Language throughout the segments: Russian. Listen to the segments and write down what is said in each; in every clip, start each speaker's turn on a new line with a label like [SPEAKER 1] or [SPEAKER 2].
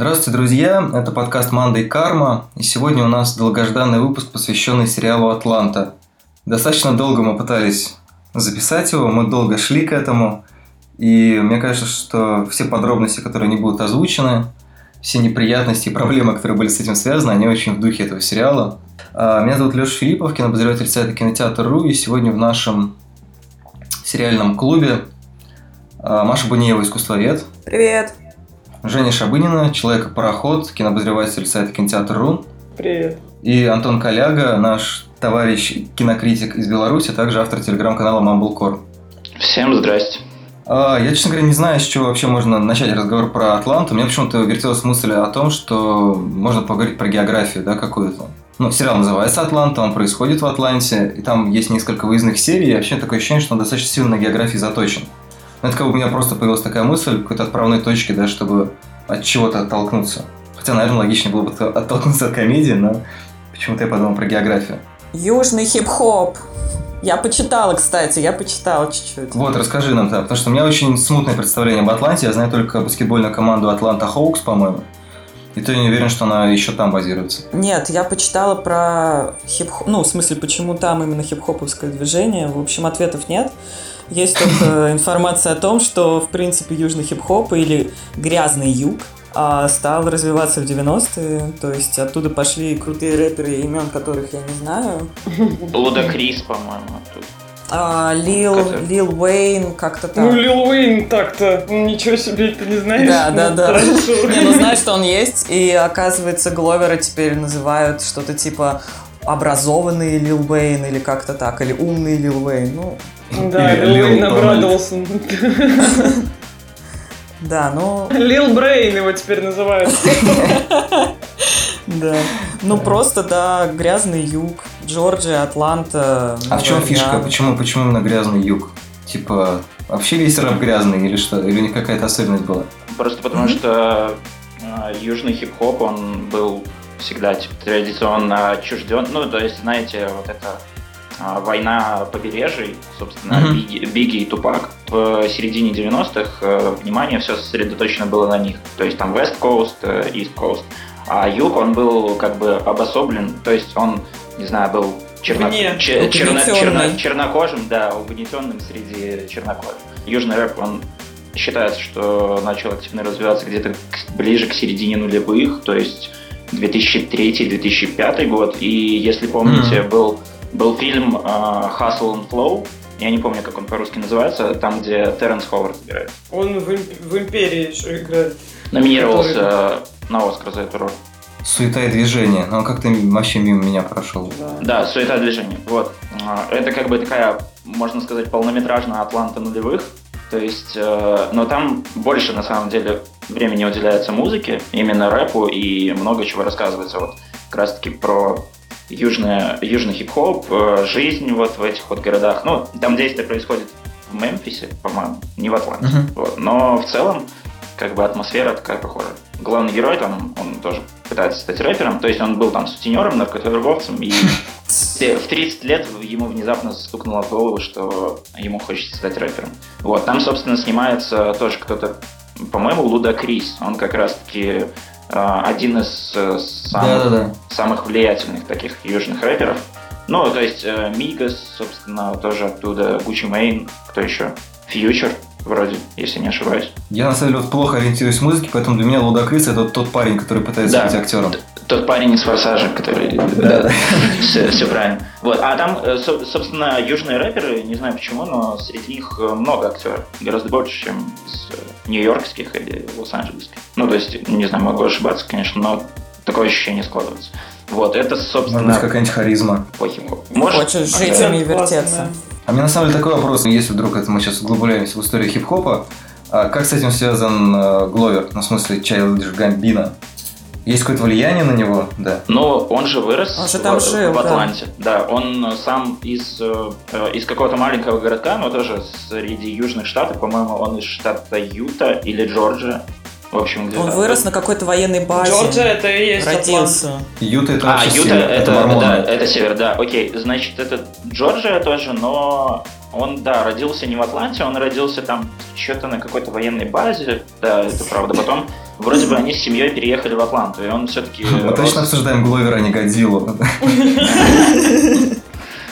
[SPEAKER 1] Здравствуйте, друзья! Это подкаст «Манда и карма», и сегодня у нас долгожданный выпуск, посвященный сериалу «Атланта». Достаточно долго мы пытались записать его, мы долго шли к этому, и мне кажется, что все подробности, которые не будут озвучены, все неприятности и проблемы, которые были с этим связаны, они очень в духе этого сериала. А, меня зовут Леша Филиппов, кинобозреватель сайта Кинотеатр.ру, и сегодня в нашем сериальном клубе а, Маша Бунеева, искусствовед.
[SPEAKER 2] Привет!
[SPEAKER 1] Женя Шабынина, Человек-пароход, кинобозреватель сайта Кинотеатр.ру.
[SPEAKER 3] Привет.
[SPEAKER 1] И Антон Коляга, наш товарищ кинокритик из Беларуси, а также автор телеграм-канала Mumblecore.
[SPEAKER 4] Всем здрасте.
[SPEAKER 1] А, я, честно говоря, не знаю, с чего вообще можно начать разговор про Атланту. Мне почему-то вертелась мысль о том, что можно поговорить про географию, да, какую-то. Ну, сериал называется «Атланта», он происходит в Атланте, и там есть несколько выездных серий, и вообще такое ощущение, что он достаточно сильно на географии заточен. Ну, это как бы у меня просто появилась такая мысль, какой-то отправной точки, да, чтобы от чего-то оттолкнуться. Хотя, наверное, логичнее было бы оттолкнуться от комедии, но почему-то я подумал про географию.
[SPEAKER 2] Южный хип-хоп. Я почитала, кстати, я почитала чуть-чуть.
[SPEAKER 1] Вот, расскажи нам, да, потому что у меня очень смутное представление об Атланте. Я знаю только баскетбольную команду Атланта Хоукс, по-моему. И ты не уверен, что она еще там базируется?
[SPEAKER 2] Нет, я почитала про хип-хоп. Ну, в смысле, почему там именно хип-хоповское движение. В общем, ответов нет. Есть только информация о том, что, в принципе, южный хип-хоп или грязный юг а, стал развиваться в 90-е. То есть оттуда пошли крутые рэперы, имен которых я не знаю.
[SPEAKER 4] Луда Крис, по-моему, оттуда.
[SPEAKER 2] А, Лил, Лил Уэйн, как-то так.
[SPEAKER 3] Ну, Лил Уэйн так-то, ничего себе, ты не знаешь.
[SPEAKER 2] Да, да, да. Не, ну знаешь, что он есть, и оказывается, Гловера теперь называют что-то типа образованный Лил Уэйн или как-то так, или умный Лил Уэйн, ну...
[SPEAKER 3] Да, Лил обрадовался.
[SPEAKER 2] Да, ну...
[SPEAKER 3] Лил Брейн его теперь называют.
[SPEAKER 2] Да. Ну просто, да, грязный юг. Джорджия, Атланта.
[SPEAKER 1] А в чем фишка? Почему, почему именно грязный юг? Типа, вообще весь рэп грязный или что? Или у них какая-то особенность была?
[SPEAKER 4] Просто потому что э, южный хип-хоп, он был всегда типа, традиционно отчужден. Ну, то есть, знаете, вот это война побережий, собственно, mm-hmm. Бигги, Бигги и Тупак. В середине 90-х э, внимание все сосредоточено было на них. То есть там West Coast, э, East Coast. А юг, он был как бы обособлен, то есть он, не знаю, был черно... Чер... Черно... Черно... чернокожим, да, угнетенным среди чернокожих. Южный рэп, он считается, что начал активно развиваться где-то ближе к середине нулевых, то есть 2003-2005 год. И если помните, mm-hmm. был, был фильм uh, Hustle and Flow, я не помню, как он по-русски называется, там, где Терренс Ховард играет.
[SPEAKER 3] Он в, в «Империи» еще играет.
[SPEAKER 4] Номинировался который... на Оскар за эту роль.
[SPEAKER 1] Суета и движение, но он как-то вообще мимо меня прошел.
[SPEAKER 4] Да. да, суета и движение. Вот. А, это как бы такая, можно сказать, полнометражная Атланта нулевых. То есть, э, но там больше на самом деле времени уделяется музыке, именно рэпу, и много чего рассказывается вот как раз таки про южный, южный хип-хоп, э, жизнь вот в этих вот городах. Ну, там действие происходит в Мемфисе, по-моему, не в Атланте. Uh-huh. Вот. Но в целом как бы атмосфера такая похожая. Главный герой там, он тоже пытается стать рэпером, то есть он был там сутенером, наркоторговцем, и в 30 лет ему внезапно стукнуло в голову, что ему хочется стать рэпером. Вот, там, собственно, снимается тоже кто-то, по-моему, Луда Крис, он как раз-таки один из э, самых, да, да, да. самых влиятельных таких южных рэперов. Ну, то есть э, Мигас, собственно, тоже оттуда, Гуччи Мейн, кто еще? Фьючер, вроде, если не ошибаюсь.
[SPEAKER 1] Я на самом деле вот плохо ориентируюсь в музыке, поэтому для меня Лудакрис это тот парень, который пытается
[SPEAKER 4] да,
[SPEAKER 1] быть актером.
[SPEAKER 4] Тот парень из Форсажа, который... Да, да. Все, все правильно. Вот. А там, э, собственно, южные рэперы, не знаю почему, но среди них э, много актеров. Гораздо больше, чем из э, нью-йоркских или лос-анджелесских. Ну, то есть, не знаю, могу ошибаться, конечно, но такое ощущение складывается. Вот, это, собственно...
[SPEAKER 1] Может быть, какая-нибудь харизма.
[SPEAKER 2] Может, Хочешь жить и вертеться.
[SPEAKER 1] А мне на самом деле такой вопрос, если вдруг это мы сейчас углубляемся в историю хип-хопа, а как с этим связан э, Гловер, ну, в смысле Чайлдиш Гамбина? Есть какое-то влияние на него, да?
[SPEAKER 4] Ну, он же вырос
[SPEAKER 2] он же там
[SPEAKER 4] в,
[SPEAKER 2] жил,
[SPEAKER 4] в Атланте. Да. да, он сам из, э, из какого-то маленького городка, но тоже среди южных штатов, по-моему, он из штата Юта или Джорджия. В общем, где
[SPEAKER 2] Он вырос на какой-то военной базе.
[SPEAKER 3] Джорджия это и есть
[SPEAKER 2] Родился.
[SPEAKER 1] Юта это
[SPEAKER 4] А, Юта север, это, это, да, это север, да, окей. Значит, это Джорджия тоже, но он, да, родился не в Атланте, он родился там что-то на какой-то военной базе, да, это правда. Потом вроде бы они с семьей переехали в Атланту, и он все-таки...
[SPEAKER 1] Мы точно обсуждаем Гловера, а не Годзиллу.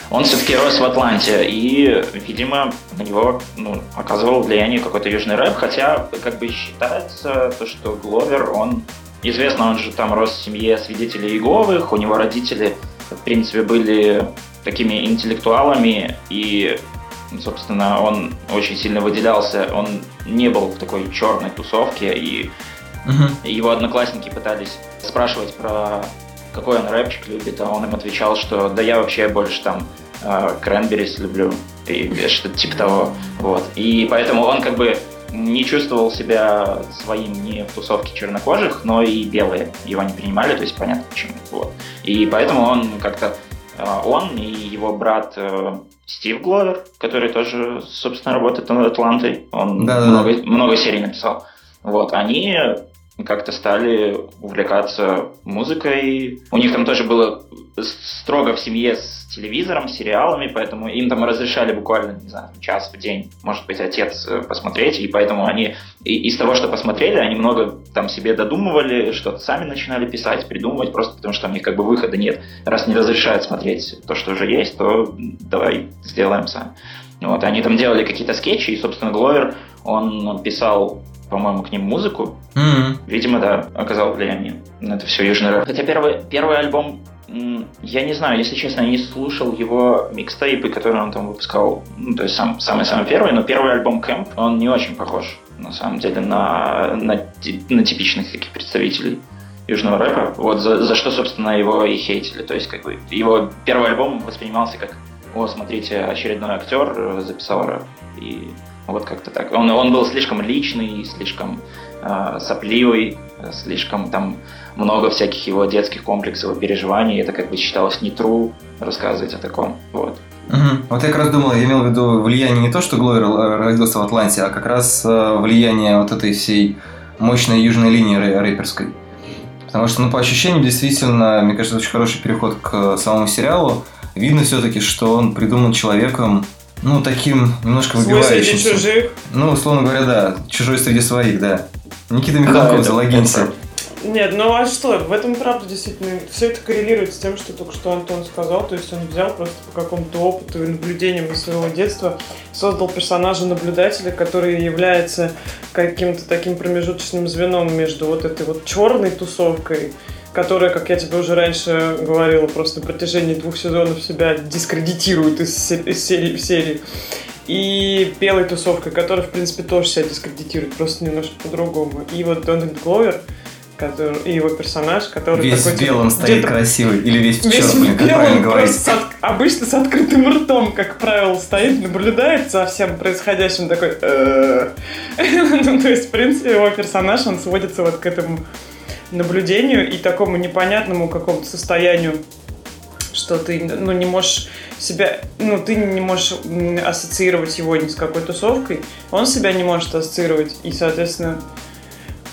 [SPEAKER 4] Он все-таки рос в Атланте, и, видимо, на него ну, оказывал влияние какой-то южный рэп, хотя как бы считается то, что Гловер, он известно, он же там рос в семье свидетелей Иеговых, у него родители, в принципе, были такими интеллектуалами, и, собственно, он очень сильно выделялся, он не был в такой черной тусовке, и угу. его одноклассники пытались спрашивать про какой он рэпчик любит, а он им отвечал, что да я вообще больше там Кренберис люблю, и что-то типа того. Вот. И поэтому он как бы не чувствовал себя своим не в тусовке чернокожих, но и белые его не принимали, то есть понятно почему. Вот. И поэтому он как-то он и его брат э, Стив Гловер, который тоже, собственно, работает над Атлантой, он да, много, да. много серий написал. Вот, они как-то стали увлекаться музыкой. У них там тоже было строго в семье с телевизором, сериалами, поэтому им там разрешали буквально, не знаю, час в день, может быть, отец э, посмотреть, и поэтому они из того, что посмотрели, они много там себе додумывали, что-то сами начинали писать, придумывать, просто потому что у них как бы выхода нет. Раз не разрешают смотреть то, что уже есть, то давай сделаем сами. Вот, они там делали какие-то скетчи, и, собственно, Гловер, он писал по-моему, к ним музыку. Mm-hmm. Видимо, да, оказал влияние на это все южный рэп. Хотя первый, первый альбом, я не знаю, если честно, я не слушал его микстейпы, которые он там выпускал, ну, то есть сам, самый-самый первый, но первый альбом Кэмп, он не очень похож, на самом деле, на, на, на типичных таких представителей южного рэпа, вот за, за что, собственно, его и хейтили. То есть, как бы, его первый альбом воспринимался как о, смотрите, очередной актер э, записал рэп. И вот как-то так. Он, он был слишком личный, слишком э, сопливый, слишком там много всяких его детских комплексов и переживаний. Это как бы считалось не true рассказывать о таком. Вот.
[SPEAKER 1] Угу. Вот я как раз думал, я имел в виду влияние не то, что Гловер родился в Атланте, а как раз э, влияние вот этой всей мощной южной линии рэперской. Потому что, ну, по ощущениям, действительно, мне кажется, очень хороший переход к самому сериалу. Видно все-таки, что он придуман человеком, ну, таким немножко
[SPEAKER 3] среди чужих?
[SPEAKER 1] Ну, условно говоря, да. Чужой среди своих, да. Никита Михалков, да, залогинься.
[SPEAKER 3] Нет, ну а что, в этом правда действительно, все это коррелирует с тем, что только что Антон сказал, то есть он взял просто по какому-то опыту и наблюдениям из своего детства, создал персонажа наблюдателя, который является каким-то таким промежуточным звеном между вот этой вот черной тусовкой, которая, как я тебе уже раньше говорила, просто на протяжении двух сезонов себя дискредитирует из, из серии в серии. И белой тусовкой, которая, в принципе, тоже себя дискредитирует, просто немножко по-другому. И вот Дональд Гловер, который, и его персонаж, который
[SPEAKER 1] весь
[SPEAKER 3] такой,
[SPEAKER 1] в белом типа, стоит красивый, или весь в черном, весь как правильно говорить. С от,
[SPEAKER 3] обычно с открытым ртом, как правило, стоит, наблюдает за всем происходящим такой... «Э». ну, то есть, в принципе, его персонаж, он сводится вот к этому наблюдению и такому непонятному какому-то состоянию, что ты ну, не можешь себя, ну, ты не можешь ассоциировать его ни с какой тусовкой, он себя не может ассоциировать, и, соответственно,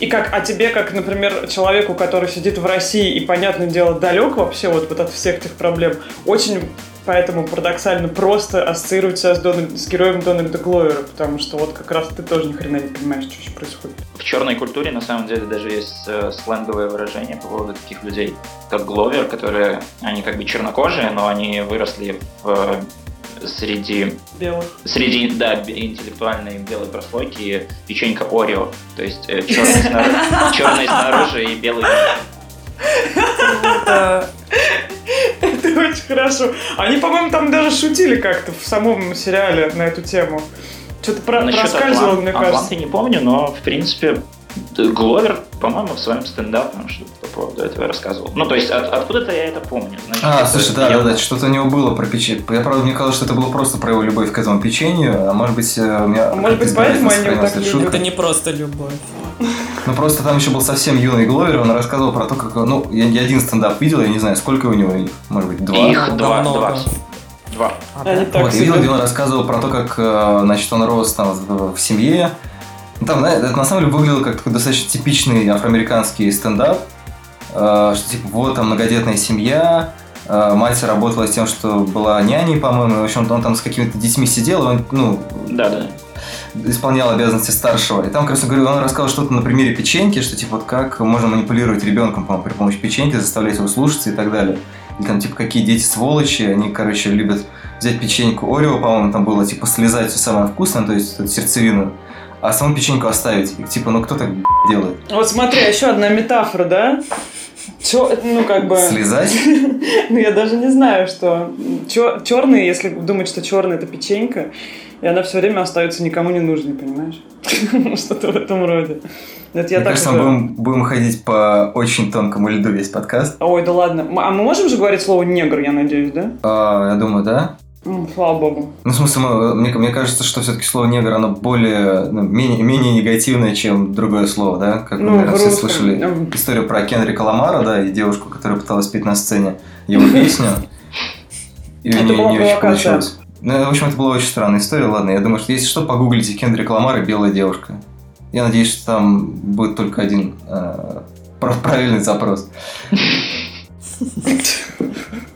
[SPEAKER 3] и как, а тебе, как, например, человеку, который сидит в России и, понятное дело, далек вообще вот, вот от всех этих проблем, очень поэтому парадоксально просто ассоциировать себя с, Дональд, с героем Дональда Гловера, потому что вот как раз ты тоже ни хрена не понимаешь, что еще происходит.
[SPEAKER 4] В черной культуре на самом деле даже есть э, сленговое выражение по поводу таких людей, как Гловер, которые, они как бы чернокожие, но они выросли в э, среди
[SPEAKER 3] белых.
[SPEAKER 4] среди да интеллектуальной белой прослойки печенька Орео. То есть э, черный, снаружи, черный снаружи и белый
[SPEAKER 3] это очень хорошо. Они, по-моему, там даже шутили как-то в самом сериале на эту тему. Что-то про проскальзывало, мне кажется.
[SPEAKER 4] Атланты не помню, но, в принципе, Гловер, по-моему, в своем стендапе что-то по поводу этого рассказывал. Ну, то есть, от, откуда-то я это помню.
[SPEAKER 1] Значит, а, слушай, да, да, да, что-то у него было про печенье. Я, правда, мне казалось, что это было просто про его любовь к этому печенью, а может быть, э, у меня...
[SPEAKER 3] Может быть, поэтому они его так
[SPEAKER 2] любят. Это не просто любовь.
[SPEAKER 1] Ну, просто там еще был совсем юный Гловер, он рассказывал про то, как... Ну, я, я один стендап видел, я не знаю, сколько у него, может быть, два?
[SPEAKER 4] Их два, два. Два.
[SPEAKER 1] А, да? Вот, я видел, где он рассказывал про то, как, э, значит, он рос там в семье, там, да, это на самом деле выглядело как такой достаточно типичный афроамериканский стендап, э, что типа вот там многодетная семья, э, мать работала с тем, что была няней, по-моему, в общем, он там с какими-то детьми сидел, он, ну,
[SPEAKER 4] да, да.
[SPEAKER 1] исполнял обязанности старшего. И там, как раз говорю, он рассказал что-то на примере печеньки, что типа вот как можно манипулировать ребенком, по-моему, при помощи печеньки, заставлять его слушаться и так далее. Или там, типа, какие дети сволочи, они, короче, любят взять печеньку Орео, по-моему, там было, типа, слезать все самое вкусное, то есть сердцевину, а саму печеньку оставить. И, типа, ну кто так делает?
[SPEAKER 3] Вот смотри, еще одна метафора, да? Чё, ну, как бы...
[SPEAKER 1] Слезать?
[SPEAKER 3] Ну, я даже не знаю, что... Черный, если думать, что черный это печенька, и она все время остается никому не нужной, понимаешь? Что-то в этом роде.
[SPEAKER 1] Это я Мне кажется, мы будем, будем ходить по очень тонкому льду весь подкаст.
[SPEAKER 3] Ой, да ладно. А мы можем же говорить слово негр, я надеюсь, да?
[SPEAKER 1] А, я думаю, да.
[SPEAKER 3] Слава богу.
[SPEAKER 1] Ну, в смысле, мы, мне, мне кажется, что все-таки слово негр, оно более, ну, менее, менее негативное, чем другое слово, да? Как ну, вы, наверное, все слышали историю про Кенрика Ламара, да, и девушку, которая пыталась петь на сцене его песню. И у нее не очень получилось. Ну, в общем, это была очень странная история. Ладно, я думаю, что если что, погуглите Кендрик Ламар и «Белая девушка». Я надеюсь, что там будет только один э, правильный запрос.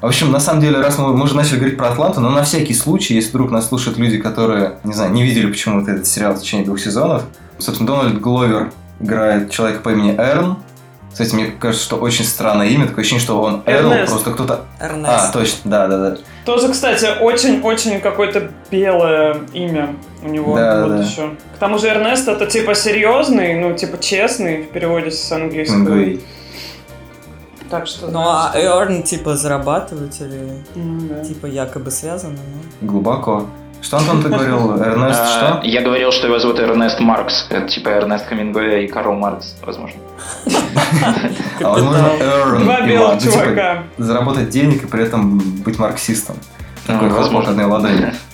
[SPEAKER 1] В общем, на самом деле, раз мы, мы уже начали говорить про Атланту, но на всякий случай, если вдруг нас слушают люди, которые, не знаю, не видели почему-то этот сериал в течение двух сезонов, собственно, Дональд Гловер играет человека по имени Эрн, кстати, мне кажется, что очень странное имя, такое ощущение, что он Эрл, просто кто-то...
[SPEAKER 2] Эрнест.
[SPEAKER 1] А, точно, да-да-да.
[SPEAKER 3] Тоже, кстати, очень-очень какое-то белое имя у него да, вот да. еще. К тому же Эрнест это типа серьезный, ну, типа честный в переводе с английского. Ингуэй. Так что...
[SPEAKER 2] Ну, а earn, типа, зарабатывать или, mm, да. типа, якобы связано, ну?
[SPEAKER 1] Глубоко. Что, Антон, ты говорил? Эрнест а, что?
[SPEAKER 4] Я говорил, что его зовут Эрнест Маркс. Это типа Эрнест Хемингуэй и Карл Маркс, возможно.
[SPEAKER 1] А возможно, Эрн Два белых типа, чувака. Заработать денег и при этом быть марксистом. Такой возможно. ладони.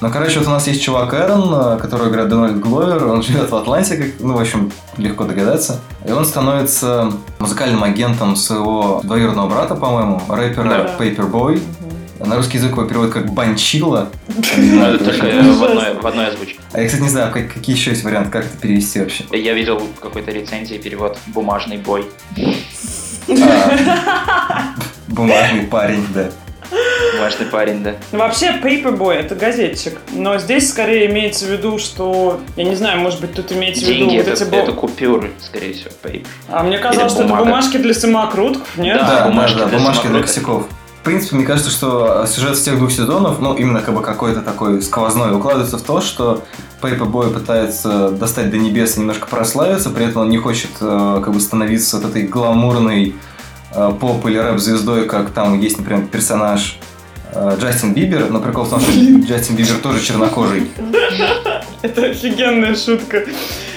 [SPEAKER 1] Ну, короче, вот у нас есть чувак Эрон, который играет Дональд Гловер, он живет в Атланте, как, ну, в общем, легко догадаться. И он становится музыкальным агентом своего двоюродного брата, по-моему, рэпера да. Paperboy. На русский язык его переводят как банчила.
[SPEAKER 4] Ну, только в одной озвучке.
[SPEAKER 1] А я, кстати, не знаю, какие еще есть варианты, как это перевести вообще.
[SPEAKER 4] Я видел в какой-то рецензии перевод «бумажный бой».
[SPEAKER 1] А. Бумажный парень, да.
[SPEAKER 4] Бумажный парень, да.
[SPEAKER 3] Вообще, Paperboy — это газетчик. Но здесь скорее имеется в виду, что... Я не знаю, может быть, тут имеется в виду...
[SPEAKER 4] Деньги — это, эти... это купюры, скорее всего, paper.
[SPEAKER 3] А мне казалось, что это бумажки для самокрутков, нет?
[SPEAKER 1] Да, бумажки, да, для, бумажки для косяков. В принципе, мне кажется, что сюжет с тех двух сезонов, ну, именно как бы какой-то такой сквозной, укладывается в то, что Paperboy пытается достать до небес и немножко прославиться, при этом он не хочет э, как бы становиться вот этой гламурной э, поп или рэп-звездой, как там есть, например, персонаж Джастин Бибер, но прикол в том, что Джастин Бибер тоже чернокожий.
[SPEAKER 3] Это офигенная шутка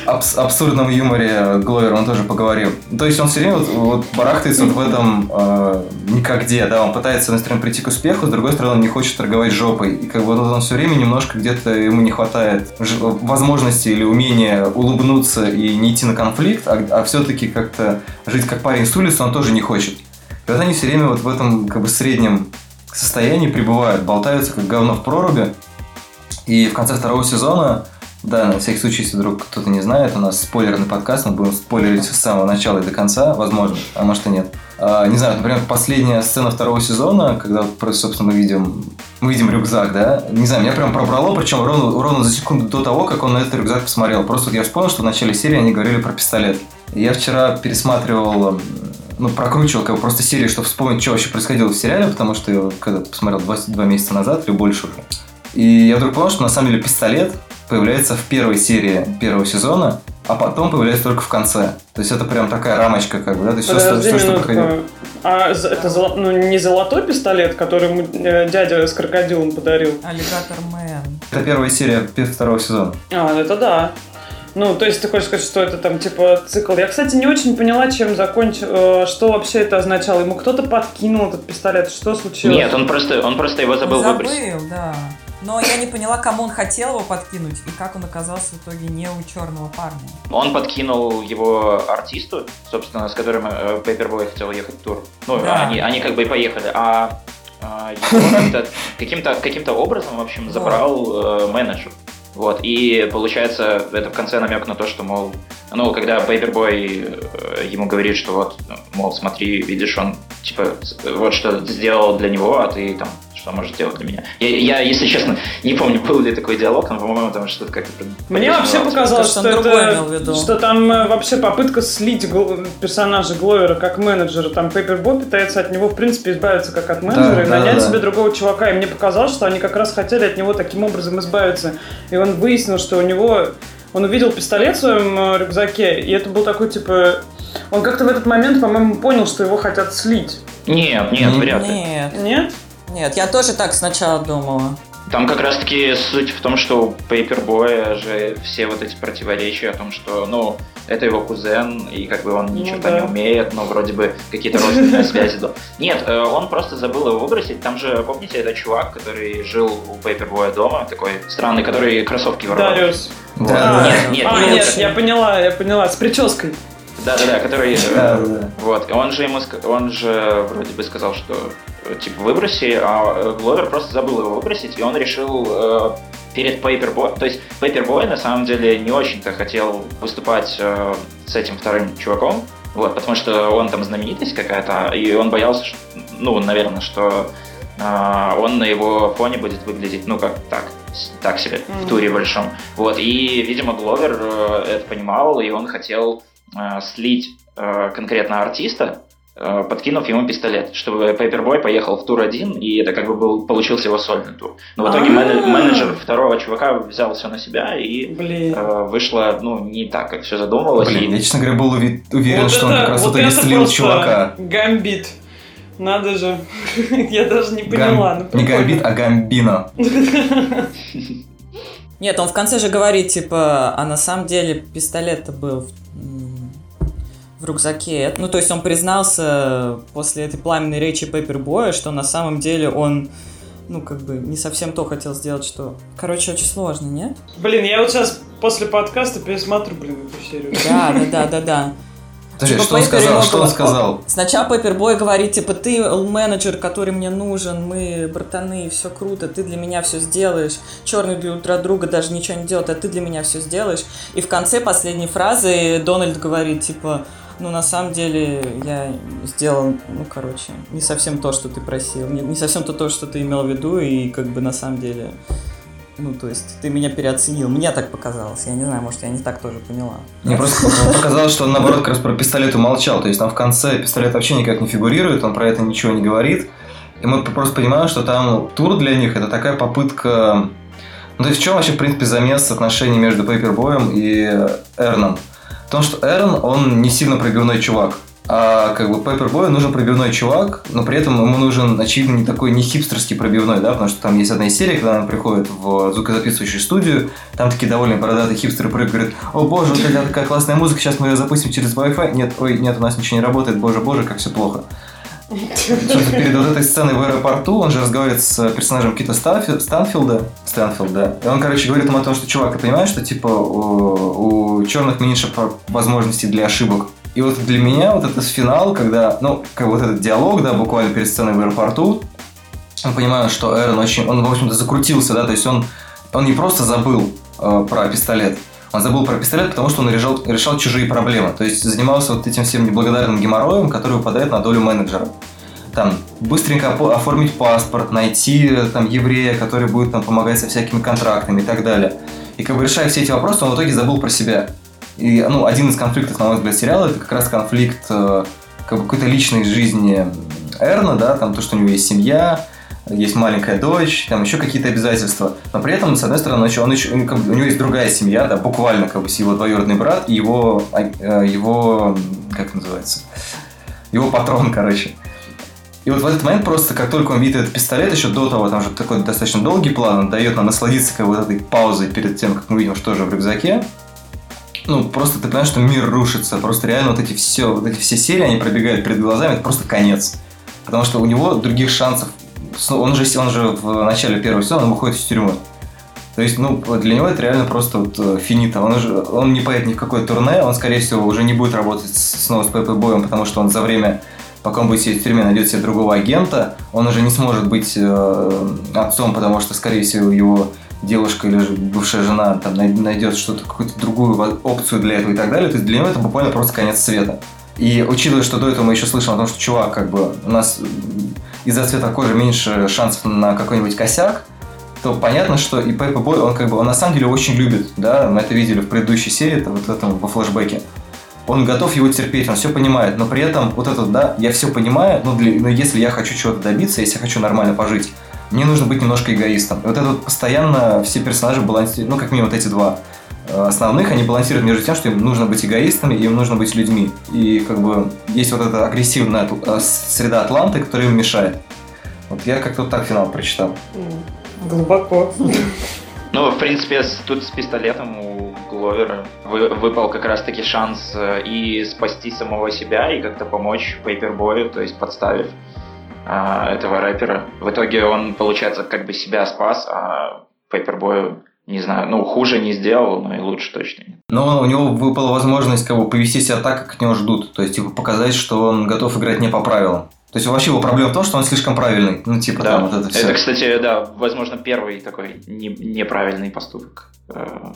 [SPEAKER 1] абс абсурдном юморе Гловер он тоже поговорил. То есть он все время вот, вот барахтается вот в этом э, никогде, да, он пытается, с одной стороны, прийти к успеху, с другой стороны, он не хочет торговать жопой. И как бы вот он все время немножко где-то ему не хватает возможности или умения улыбнуться и не идти на конфликт, а, а все-таки как-то жить как парень с улицы он тоже не хочет. И вот они все время вот в этом как бы среднем состоянии пребывают, болтаются как говно в проруби. И в конце второго сезона да, на всякий случай, если вдруг кто-то не знает, у нас спойлерный подкаст, мы будем спойлерить с самого начала и до конца, возможно, а может и нет. А, не знаю, например, последняя сцена второго сезона, когда собственно, мы видим, мы видим рюкзак, да, не знаю, меня прям пробрало, причем ровно, ровно за секунду до того, как он на этот рюкзак посмотрел. Просто вот я вспомнил, что в начале серии они говорили про пистолет. я вчера пересматривал ну, прокручивал как бы просто серию, чтобы вспомнить, что вообще происходило в сериале, потому что я когда посмотрел 22 месяца назад или больше уже. И я вдруг понял, что на самом деле пистолет появляется в первой серии первого сезона, а потом появляется только в конце. То есть это прям такая рамочка, как бы, да? То есть
[SPEAKER 3] Подожди все, все, что проходило. А это золо... ну, не золотой пистолет, который ему э, дядя с крокодилом подарил?
[SPEAKER 2] Аллигатор Мэн.
[SPEAKER 1] Это первая серия второго сезона.
[SPEAKER 3] А, это да. Ну, то есть ты хочешь сказать, что это там типа цикл. Я, кстати, не очень поняла, чем закончил, э, что вообще это означало. Ему кто-то подкинул этот пистолет, что случилось?
[SPEAKER 4] Нет, он просто, он просто его забыл,
[SPEAKER 2] забыл
[SPEAKER 4] выбросить.
[SPEAKER 2] да. Но я не поняла, кому он хотел его подкинуть и как он оказался в итоге не у черного парня.
[SPEAKER 4] Он подкинул его артисту, собственно, с которым э, Paperboy хотел ехать в тур. Ну, да. они, они как бы и поехали. А, а его каким-то каким образом, в общем, забрал э, менеджер. Вот, и получается, это в конце намек на то, что, мол, ну, когда Paperboy э, ему говорит, что вот, мол, смотри, видишь, он, типа, вот что сделал для него, а ты там что может делать для меня. Я, я, если честно, не помню, был ли такой диалог, но, по-моему, там что-то как-то...
[SPEAKER 3] Мне вообще показалось, что,
[SPEAKER 2] в
[SPEAKER 3] это, что там э, вообще попытка слить гл- персонажа Гловера как менеджера. Там Пейпербой пытается от него, в принципе, избавиться как от менеджера и
[SPEAKER 1] да,
[SPEAKER 3] нанять
[SPEAKER 1] да.
[SPEAKER 3] себе другого чувака. И мне показалось, что они как раз хотели от него таким образом избавиться. И он выяснил, что у него... Он увидел пистолет в своем э, рюкзаке, и это был такой, типа... Он как-то в этот момент, по-моему, понял, что его хотят слить.
[SPEAKER 4] Нет, нет,
[SPEAKER 1] Не-
[SPEAKER 4] вряд ли.
[SPEAKER 2] Нет,
[SPEAKER 3] Нет?
[SPEAKER 2] Нет, я тоже так сначала думала.
[SPEAKER 4] Там как раз-таки суть в том, что у Пейпербоя же все вот эти противоречия о том, что, ну, это его кузен, и как бы он ни
[SPEAKER 3] Ну
[SPEAKER 4] черта
[SPEAKER 3] да.
[SPEAKER 4] не умеет, но вроде бы какие-то родственные связи. Нет, э, он просто забыл его выбросить. Там же, помните, это чувак, который жил у Пейпербоя дома, такой странный, который кроссовки воровал.
[SPEAKER 3] Дариус.
[SPEAKER 1] Да.
[SPEAKER 4] Нет, нет,
[SPEAKER 3] а,
[SPEAKER 4] нет,
[SPEAKER 3] нет, я поняла, я поняла. С прической.
[SPEAKER 4] Да-да-да, который... э,
[SPEAKER 1] Да, да, да.
[SPEAKER 4] Вот, и он же ему, он же вроде бы сказал, что типа выброси, а э, Гловер просто забыл его выбросить, и он решил э, перед Пейпербой, то есть Пейпербой на самом деле не очень-то хотел выступать э, с этим вторым чуваком, вот, потому что он там знаменитость какая-то, и он боялся, что, ну, наверное, что э, он на его фоне будет выглядеть, ну, как так, так себе, в
[SPEAKER 3] Мгм.
[SPEAKER 4] туре большом. Вот, и, видимо, Гловер э, это понимал, и он хотел э, слить э, конкретно артиста, э, подкинув ему пистолет, чтобы Пейпербой поехал в тур один, и это как бы был, получился его сольный тур. Но в итоге мене- менеджер второго чувака взял все на себя, и
[SPEAKER 3] Блин.
[SPEAKER 4] э, вышло, ну, не так, как все задумывалось.
[SPEAKER 1] Блин,
[SPEAKER 4] и-
[SPEAKER 1] я, честно говоря, был уви- уверен,
[SPEAKER 3] Вот
[SPEAKER 1] что он
[SPEAKER 3] это-
[SPEAKER 1] как раз
[SPEAKER 3] вот это
[SPEAKER 1] слил чувака.
[SPEAKER 3] Гамбит. Надо же. Я даже не
[SPEAKER 1] Гам-
[SPEAKER 3] поняла. ну,
[SPEAKER 1] Не. Гамбит, а Гамбино.
[SPEAKER 2] Нет, он в конце же говорит, типа, а на самом деле пистолет-то был в, в рюкзаке. Ну, то есть он признался после этой пламенной речи Пейпербоя, что на самом деле он, ну, как бы, не совсем то хотел сделать, что... Короче, очень сложно, нет?
[SPEAKER 3] Блин, я вот сейчас после подкаста пересмотрю, блин, эту серию.
[SPEAKER 2] Да, да, да, да, да.
[SPEAKER 1] Подожди,
[SPEAKER 2] Типа
[SPEAKER 1] что он сказал? Что он сказал?
[SPEAKER 2] Сначала Пеппербой говорит, типа, ты менеджер, который мне нужен, мы братаны, все круто, ты для меня все сделаешь. Черный для утра друга даже ничего не делает, а ты для меня все сделаешь. И в конце последней фразы Дональд говорит, типа, ну, на самом деле, я сделал, ну, короче, не совсем то, что ты просил, не, не совсем то, то, что ты имел в виду, и как бы на самом деле, ну, то есть, ты меня переоценил. Мне так показалось, я не знаю, может, я не так тоже поняла.
[SPEAKER 1] Мне просто показалось, что он наоборот как раз про пистолет умолчал. То есть там в конце пистолет вообще никак не фигурирует, он про это ничего не говорит. И мы просто понимаем, что там тур для них это такая попытка... Ну, то есть в чем вообще, в принципе, замес отношений между Пейпербоем и Эрном? В том, что Эрн, он не сильно пробивной чувак. А как бы Пеппербою нужен пробивной чувак, но при этом ему нужен, очевидно, не такой не хипстерский пробивной, да, потому что там есть одна из серий, когда он приходит в звукозаписывающую студию, там такие довольно бородатые хипстеры прыгают, о боже, это такая классная музыка, сейчас мы ее запустим через Wi-Fi. Нет, ой, нет, у нас ничего не работает, боже, боже, как все плохо. Перед вот этой сценой в аэропорту он же разговаривает с персонажем Кита Станфи- Станфилда. Станфилд, да. И он, короче, говорит ему о том, что, чувак, ты понимаешь, что, типа, у, у черных меньше возможностей для ошибок. И вот для меня вот этот финал, когда, ну, как вот этот диалог, да, буквально перед сценой в аэропорту, мы понимаем, что Эрон очень, он, в общем-то, закрутился, да, то есть он, он не просто забыл э, про пистолет, он забыл про пистолет, потому что он решал, решал чужие проблемы. То есть занимался вот этим всем неблагодарным геморроем, который выпадает на долю менеджера. Там быстренько оформить паспорт, найти э, там еврея, который будет там помогать со всякими контрактами и так далее. И как бы решая все эти вопросы, он в итоге забыл про себя. И ну, один из конфликтов, на мой взгляд, сериала, это как раз конфликт э, как бы какой-то личной жизни Эрна, да, там то, что у него есть семья, есть маленькая дочь, там еще какие-то обязательства. Но при этом, с одной стороны, он еще, он как у него есть другая семья, да, буквально как бы его двоюродный брат и его, а, э, его, как называется, его патрон, короче. И вот в этот момент просто, как только он видит этот пистолет, еще до того, там же такой достаточно долгий план, он дает нам насладиться как вот этой паузой перед тем, как мы видим, что же в рюкзаке. Ну, просто ты понимаешь, что мир рушится. Просто реально вот эти все, вот эти все серии, они пробегают перед глазами, это просто конец. Потому что у него других шансов. Он же, он же в начале первого сезона он выходит из тюрьмы. То есть, ну, для него это реально просто вот э, финита. Он, уже, он не поедет ни в какое турне, он, скорее всего, уже не будет работать снова с Пеппи Боем, потому что он за время, пока он будет сидеть в тюрьме, найдет себе другого агента. Он уже не сможет быть э, отцом, потому что, скорее всего, его девушка или же бывшая жена там най- найдет что-то, какую-то другую опцию для этого и так далее. То есть для него это буквально просто конец света. И учитывая, что до этого мы еще слышим о том, что чувак, как бы, у нас из-за цвета кожи меньше шансов на какой-нибудь косяк, то понятно, что и Пеппа Бой, он как бы, он на самом деле очень любит, да, мы это видели в предыдущей серии, это вот этом, во флешбеке. Он готов его терпеть, он все понимает, но при этом вот это, да, я все понимаю, но, для, но если я хочу чего-то добиться, если я хочу нормально пожить, мне нужно быть немножко эгоистом. И вот это вот постоянно все персонажи балансируют, ну, как минимум вот эти два основных, они балансируют между тем, что им нужно быть эгоистами, и им нужно быть людьми. И как бы есть вот эта агрессивная э, среда Атланты, которая им мешает. Вот я как-то вот так финал прочитал.
[SPEAKER 3] Глубоко.
[SPEAKER 4] Ну, в принципе, тут с пистолетом у Гловера выпал как раз-таки шанс э, и спасти самого себя, и как-то помочь Пейпербою, то есть подставив а, этого рэпера. В итоге он, получается, как бы себя спас, а Пейпербою не знаю, ну, хуже не сделал, но и лучше точно нет.
[SPEAKER 1] Но у него выпала возможность как бы повести себя так, как от него ждут. То есть, типа, показать, что он готов играть не по правилам. То есть вообще его проблема в том, что он слишком правильный. Ну, типа
[SPEAKER 4] да.
[SPEAKER 1] там вот это все.
[SPEAKER 4] Это, кстати, да, возможно, первый такой не, неправильный поступок.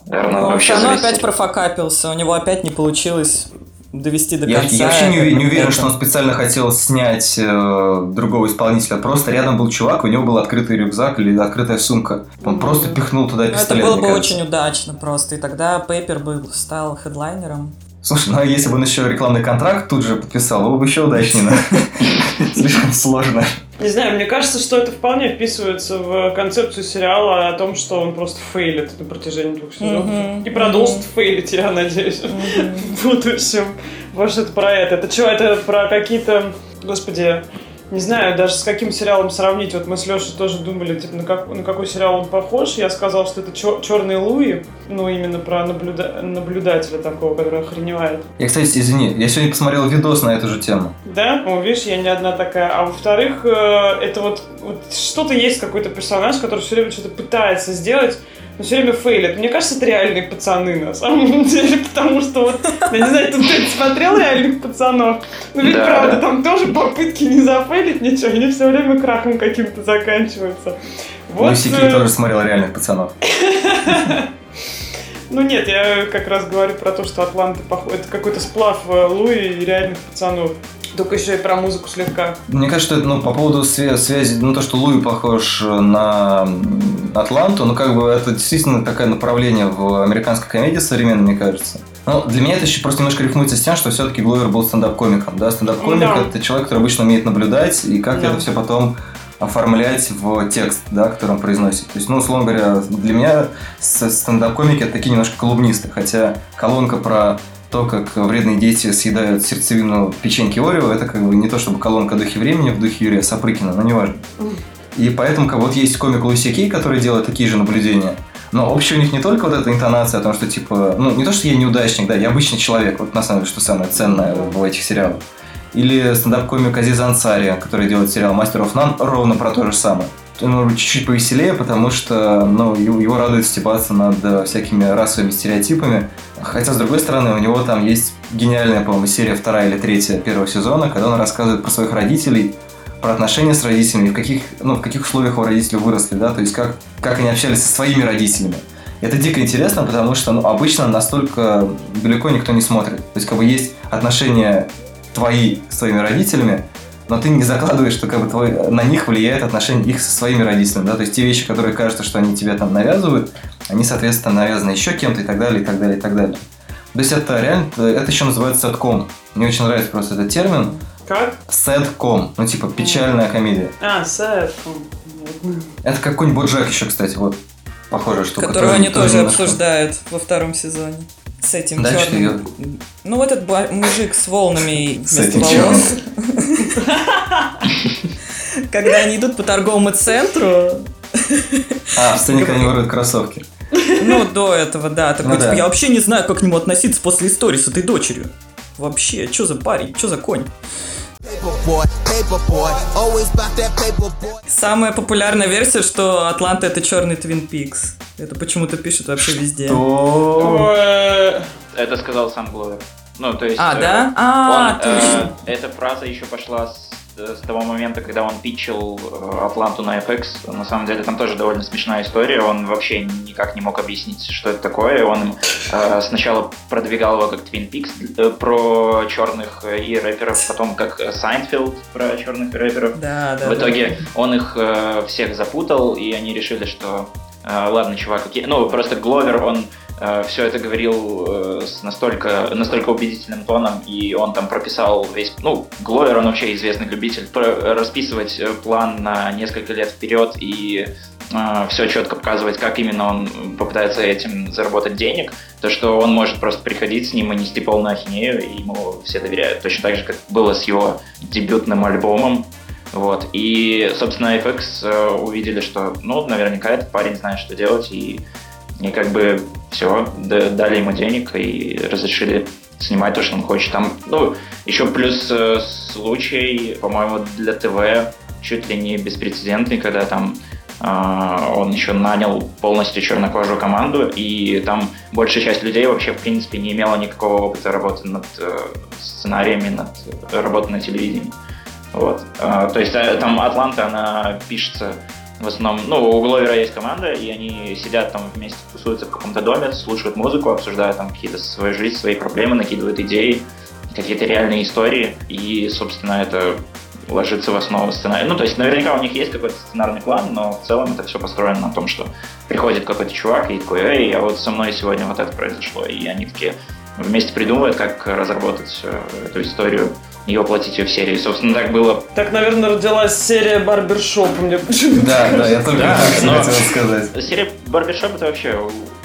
[SPEAKER 2] Наверное, ну, вообще он опять профокапился, у него опять не получилось довести до
[SPEAKER 1] я,
[SPEAKER 2] конца.
[SPEAKER 1] Я вообще не, не уверен, что он специально хотел снять э, другого исполнителя. Просто рядом был чувак, у него был открытый рюкзак или открытая сумка. Он mm-hmm. просто пихнул туда пистолет.
[SPEAKER 2] Это было бы кажется. очень удачно просто. И тогда Пейпер бы стал хедлайнером.
[SPEAKER 1] Слушай, ну а если бы он еще рекламный контракт тут же подписал, было бы еще удачнее. Слишком сложно.
[SPEAKER 3] Не знаю, мне кажется, что это вполне вписывается в концепцию сериала о том, что он просто фейлит на протяжении двух сезонов. И продолжит фейлить, я надеюсь, в будущем. Может, это про это. Это что, это про какие-то, господи, не знаю даже с каким сериалом сравнить. Вот мы с Лешей тоже думали, типа, на, как, на какой сериал он похож. Я сказал, что это чер, Черный Луи, ну, именно про наблюда, наблюдателя такого, который охреневает.
[SPEAKER 1] Я, кстати, извини, я сегодня посмотрел видос на эту же тему.
[SPEAKER 3] Да? Ну, видишь, я не одна такая. А во-вторых, э, это вот, вот что-то есть какой-то персонаж, который все время что-то пытается сделать, но все время фейлят. Мне кажется, это реальные пацаны на самом деле, потому что вот, я не знаю, ты, ты смотрел реальных пацанов? Ну ведь
[SPEAKER 4] да,
[SPEAKER 3] правда,
[SPEAKER 4] да.
[SPEAKER 3] там тоже попытки не зафейлить ничего, они все время крахом каким-то заканчиваются.
[SPEAKER 1] Вот, Лусики э... тоже смотрел реальных пацанов.
[SPEAKER 3] Ну нет, я как раз говорю про то, что Атланта похож... это какой-то сплав э, Луи и реальных пацанов. Только еще и про музыку слегка.
[SPEAKER 1] Мне кажется, что это, ну, по поводу связи, ну, то, что Луи похож на Атланту, ну, как бы это действительно такое направление в американской комедии современной, мне кажется. Но для меня это еще просто немножко рифмуется с тем, что все-таки Гловер был стендап-комиком, да, стендап-комик да. это человек, который обычно умеет наблюдать, и как да. это все потом оформлять в текст, да, который он произносит. То есть, ну, условно говоря, для меня стендап-комики это такие немножко колумнисты, хотя колонка про то, как вредные дети съедают сердцевину печеньки Орео, это как бы не то чтобы колонка духи времени в духе Юрия Сапрыкина, но неважно. И поэтому как вот есть комик Луиси Кей, который делает такие же наблюдения. Но общее у них не только вот эта интонация о том, что типа, ну не то, что я неудачник, да, я обычный человек, вот на самом деле, что самое ценное в этих сериалах. Или стендап-комик Азиз Ансари, который делает сериал «Мастер оф Нан», ровно про то же самое. Ну, чуть-чуть повеселее, потому что ну, его, радует стебаться над э, всякими расовыми стереотипами. Хотя, с другой стороны, у него там есть гениальная, по-моему, серия вторая или третья первого сезона, когда он рассказывает про своих родителей, про отношения с родителями, в каких, ну, в каких условиях его родители выросли, да, то есть как, как они общались со своими родителями. Это дико интересно, потому что ну, обычно настолько далеко никто не смотрит. То есть как бы есть отношения твои с твоими родителями, но ты не закладываешь, что как бы твой, на них влияет отношение их со своими родителями, да, то есть те вещи, которые кажется, что они тебе там навязывают, они, соответственно, навязаны еще кем-то и так далее, и так далее, и так далее. То есть это реально, это еще называется сетком. Мне очень нравится просто этот термин.
[SPEAKER 3] Как?
[SPEAKER 1] Сетком, ну типа печальная комедия.
[SPEAKER 3] А, сетком.
[SPEAKER 1] Это какой-нибудь Боджек еще, кстати, вот похожая штука.
[SPEAKER 2] Которую они тоже обсуждают во втором сезоне с этим
[SPEAKER 1] да,
[SPEAKER 2] черным. Ее... Ну, этот мужик с волнами вместо волос. Когда они идут по торговому центру.
[SPEAKER 1] А, в сцене, когда они воруют кроссовки.
[SPEAKER 2] Ну, до этого, да. Такой, ну, типа, да. я вообще не знаю, как к нему относиться после истории с этой дочерью. Вообще, что за парень, что за конь? Самая популярная версия, что Атланта это черный Твин Пикс. Это почему-то пишут вообще везде.
[SPEAKER 1] Что?
[SPEAKER 4] Это сказал сам Гловер. Ну, то есть...
[SPEAKER 2] А,
[SPEAKER 4] э,
[SPEAKER 2] да? А,
[SPEAKER 4] он, э, эта фраза еще пошла с с того момента, когда он питчил э, Атланту на FX. На самом деле там тоже довольно смешная история. Он вообще никак не мог объяснить, что это такое. Он э, сначала продвигал его как Twin Peaks э, про черных и рэперов, потом как Seinfeld про черных и рэперов.
[SPEAKER 2] Да, да.
[SPEAKER 4] В итоге да. он их э, всех запутал, и они решили, что э, ладно, чувак, какие... ну просто Гловер, он Э, все это говорил э, с настолько, настолько убедительным тоном, и он там прописал весь... Ну, Гловер, он вообще известный любитель расписывать э, план на несколько лет вперед и все четко показывать, как именно он попытается этим заработать денег, то, что он может просто приходить с ним и нести полную ахинею, и ему все доверяют. Точно так же, как было с его дебютным альбомом. Вот. И, собственно, FX увидели, что, ну, наверняка этот парень знает, что делать, и и как бы все, дали ему денег и разрешили снимать то, что он хочет. Там, ну, еще плюс э, случай, по-моему, для ТВ чуть ли не беспрецедентный, когда там э, он еще нанял полностью чернокожую команду, и там большая часть людей вообще, в принципе, не имела никакого опыта работы над э, сценариями, над работой на телевидении. Вот. Э, то есть э, там Атланта, она пишется в основном, ну, у Гловера есть команда, и они сидят там вместе, тусуются в каком-то доме, слушают музыку, обсуждают там какие-то свои жизни, свои проблемы, накидывают идеи, какие-то реальные истории, и, собственно, это ложится в основу сценария. Ну, то есть, наверняка у них есть какой-то сценарный план, но в целом это все построено на том, что приходит какой-то чувак и такой, эй, а вот со мной сегодня вот это произошло, и они такие вместе придумывают, как разработать э, эту историю и воплотить ее в серию. Собственно, так было.
[SPEAKER 3] Так, наверное, родилась серия Барбершоп. Мне
[SPEAKER 1] Да, да, я только хотел сказать.
[SPEAKER 4] Серия Барбершоп это вообще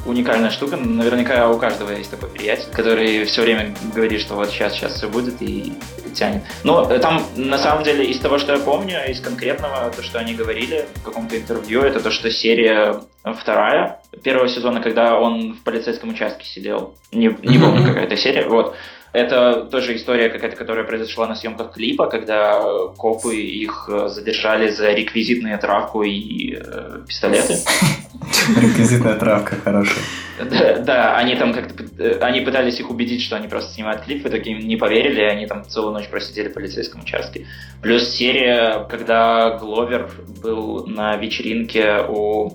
[SPEAKER 4] уникальная штука. Наверняка у каждого есть такой приятель, который все время говорит, что вот сейчас, сейчас все будет и тянет. Но там, на самом деле, из того, что я помню, из конкретного, то, что они говорили в каком-то интервью, это то, что серия вторая первого сезона, когда он в полицейском участке сидел. Не, не помню, какая это серия. Вот. Это тоже история какая-то, которая произошла на съемках клипа, когда копы их э, задержали за реквизитную травку и э, пистолеты.
[SPEAKER 1] Реквизитная травка, хорошая.
[SPEAKER 4] Да, да, они там как-то э, они пытались их убедить, что они просто снимают клип, в итоге им не поверили, и они там целую ночь просидели в полицейском участке. Плюс серия, когда Гловер был на вечеринке у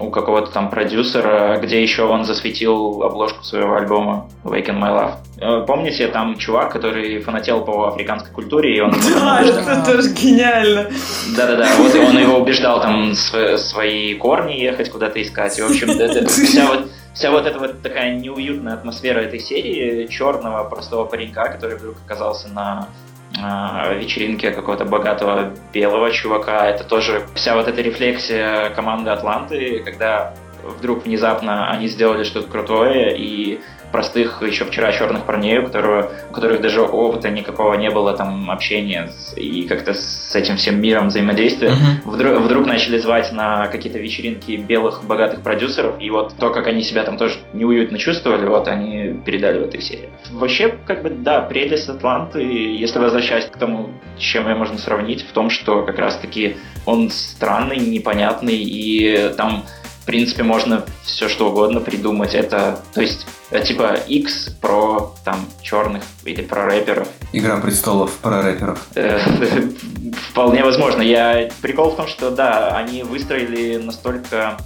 [SPEAKER 4] у какого-то там продюсера, где еще он засветил обложку своего альбома Wake in My Love. Э, помните, там чувак, который фанател по африканской культуре, и он...
[SPEAKER 3] Да, это тоже гениально.
[SPEAKER 4] Да-да-да, вот он его убеждал там свои корни ехать куда-то искать. И, в общем, вся вот вся вот эта вот такая неуютная атмосфера этой серии черного простого паренька, который вдруг оказался на вечеринке какого-то богатого белого чувака. Это тоже вся вот эта рефлексия команды Атланты, когда вдруг внезапно они сделали что-то крутое, и простых еще вчера черных парней, у, которого, у которых даже опыта никакого не было там общения с, и как-то с этим всем миром взаимодействия, uh-huh. вдруг, вдруг начали звать на какие-то вечеринки белых богатых продюсеров, и вот то, как они себя там тоже неуютно чувствовали, вот они передали в этой серии. Вообще, как бы, да, прелесть Атланты, если возвращаясь к тому, с чем ее можно сравнить, в том, что как раз-таки он странный, непонятный, и там принципе, можно все что угодно придумать. Это, то есть, э, типа X про там черных или про рэперов.
[SPEAKER 1] Игра престолов про рэперов. Э,
[SPEAKER 4] вполне возможно. Я прикол в том, что да, они выстроили настолько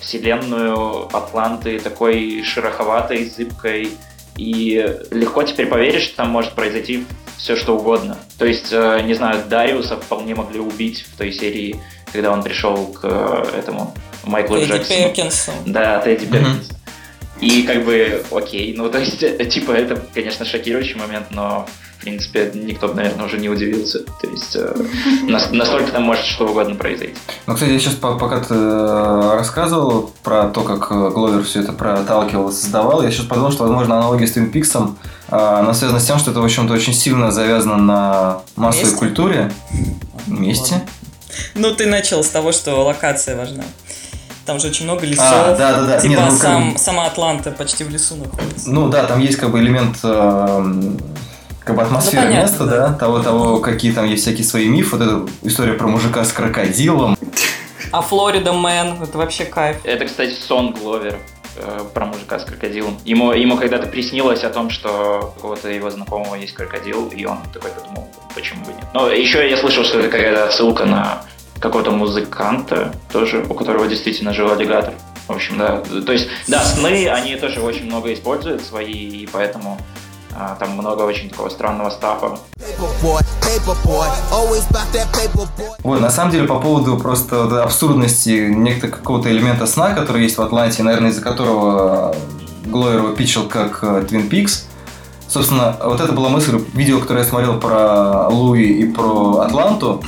[SPEAKER 4] вселенную Атланты такой шероховатой, зыбкой, и легко теперь поверить, что там может произойти все что угодно. То есть, э, не знаю, Дариуса вполне могли убить в той серии, когда он пришел к этому Майкла Тедди Джексону.
[SPEAKER 2] Перкинсу.
[SPEAKER 4] Да, Тедди mm-hmm. Перкинс. И как бы, окей, ну то есть, э, типа, это, конечно, шокирующий момент, но в принципе, никто бы, наверное, уже не удивился. То есть, э, настолько там может что угодно произойти.
[SPEAKER 1] Ну, кстати, я сейчас, пока ты э, рассказывал про то, как э, Гловер все это проталкивал и создавал, я сейчас подумал, что, возможно, аналогия с Twin Peaks, она связана с тем, что это, в общем-то, очень сильно завязано на массовой Вместе? культуре. Вместе.
[SPEAKER 2] Ну, ты начал с того, что локация важна. Там же очень много лесов.
[SPEAKER 1] А, да, да, да.
[SPEAKER 2] Типа Нет, ну, сам, как... сама Атланта почти в лесу находится.
[SPEAKER 1] Ну да, там есть как бы элемент э, как бы атмосфера ну, места, да, того, того, какие там есть всякие свои мифы. Вот эта история про мужика с крокодилом.
[SPEAKER 2] А Florida Man, это вообще кайф.
[SPEAKER 4] Это, кстати, сон Гловер э, про мужика с крокодилом. Ему, ему когда-то приснилось о том, что у какого-то его знакомого есть крокодил, и он такой подумал, почему бы нет. Но еще я слышал, что это какая-то отсылка на какого-то музыканта тоже, у которого действительно жил аллигатор. В общем, да. То есть, да, сны, они тоже очень много используют свои, и поэтому а, там много очень такого странного стафа.
[SPEAKER 1] Вот, на самом деле, по поводу просто абсурдности некто какого-то элемента сна, который есть в Атланте, наверное, из-за которого Глойер его питчил как Twin Peaks, Собственно, вот это была мысль, видео, которое я смотрел про Луи и про Атланту,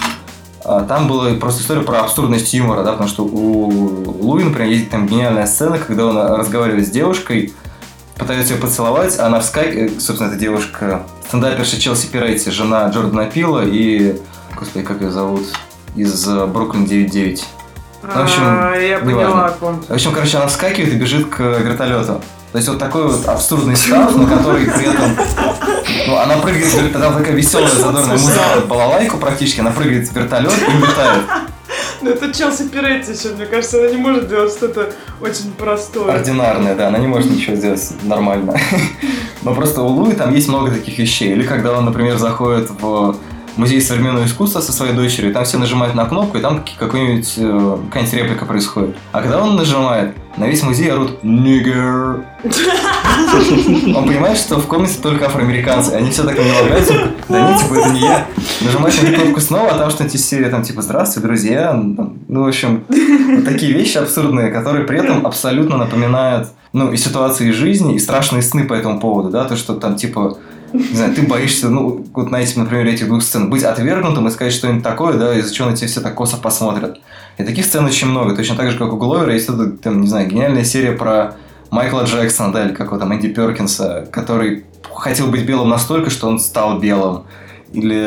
[SPEAKER 1] там была просто история про абсурдность юмора, да, потому что у Луи, например, есть там гениальная сцена, когда он разговаривает с девушкой, пытается ее поцеловать, а она вскакивает, э, собственно, эта девушка, стендаперша Челси Пирейти, жена Джордана Пила и, господи, как ее зовут, из э, Бруклин 9.9.
[SPEAKER 3] Ну, в общем, а, я поняла,
[SPEAKER 1] В общем, короче, она вскакивает и бежит к вертолету. То есть вот такой вот абсурдный став, на который при этом... Ну, она прыгает, там такая веселая задорная музыка, балалайку практически, она прыгает в вертолет и летает.
[SPEAKER 3] Ну это Челси Пиретти еще, мне кажется, она не может делать что-то очень простое.
[SPEAKER 1] Ординарное, да, она не может ничего сделать нормально. Но просто у Луи там есть много таких вещей. Или когда он, например, заходит в музей современного искусства со своей дочерью, там все нажимают на кнопку, и там какой-нибудь, э, какая-нибудь реплика происходит. А когда он нажимает, на весь музей орут «Нигер». Он понимает, что в комнате только афроамериканцы. Они все так не лагаются. Да нет, типа, это не я. Нажимаешь на кнопку снова, а там что-нибудь из серии, там, типа, здравствуй, друзья. Ну, в общем, такие вещи абсурдные, которые при этом абсолютно напоминают, ну, и ситуации жизни, и страшные сны по этому поводу, да, то, что там, типа, не знаю, ты боишься, ну, вот на этим, например, этих двух сцен, быть отвергнутым и сказать что-нибудь такое, да, из-за чего на тебя все так косо посмотрят. И таких сцен очень много. Точно так же, как у Гловера, есть эта, там, не знаю, гениальная серия про Майкла Джексона, да, или какого там Энди Перкинса, который хотел быть белым настолько, что он стал белым. Или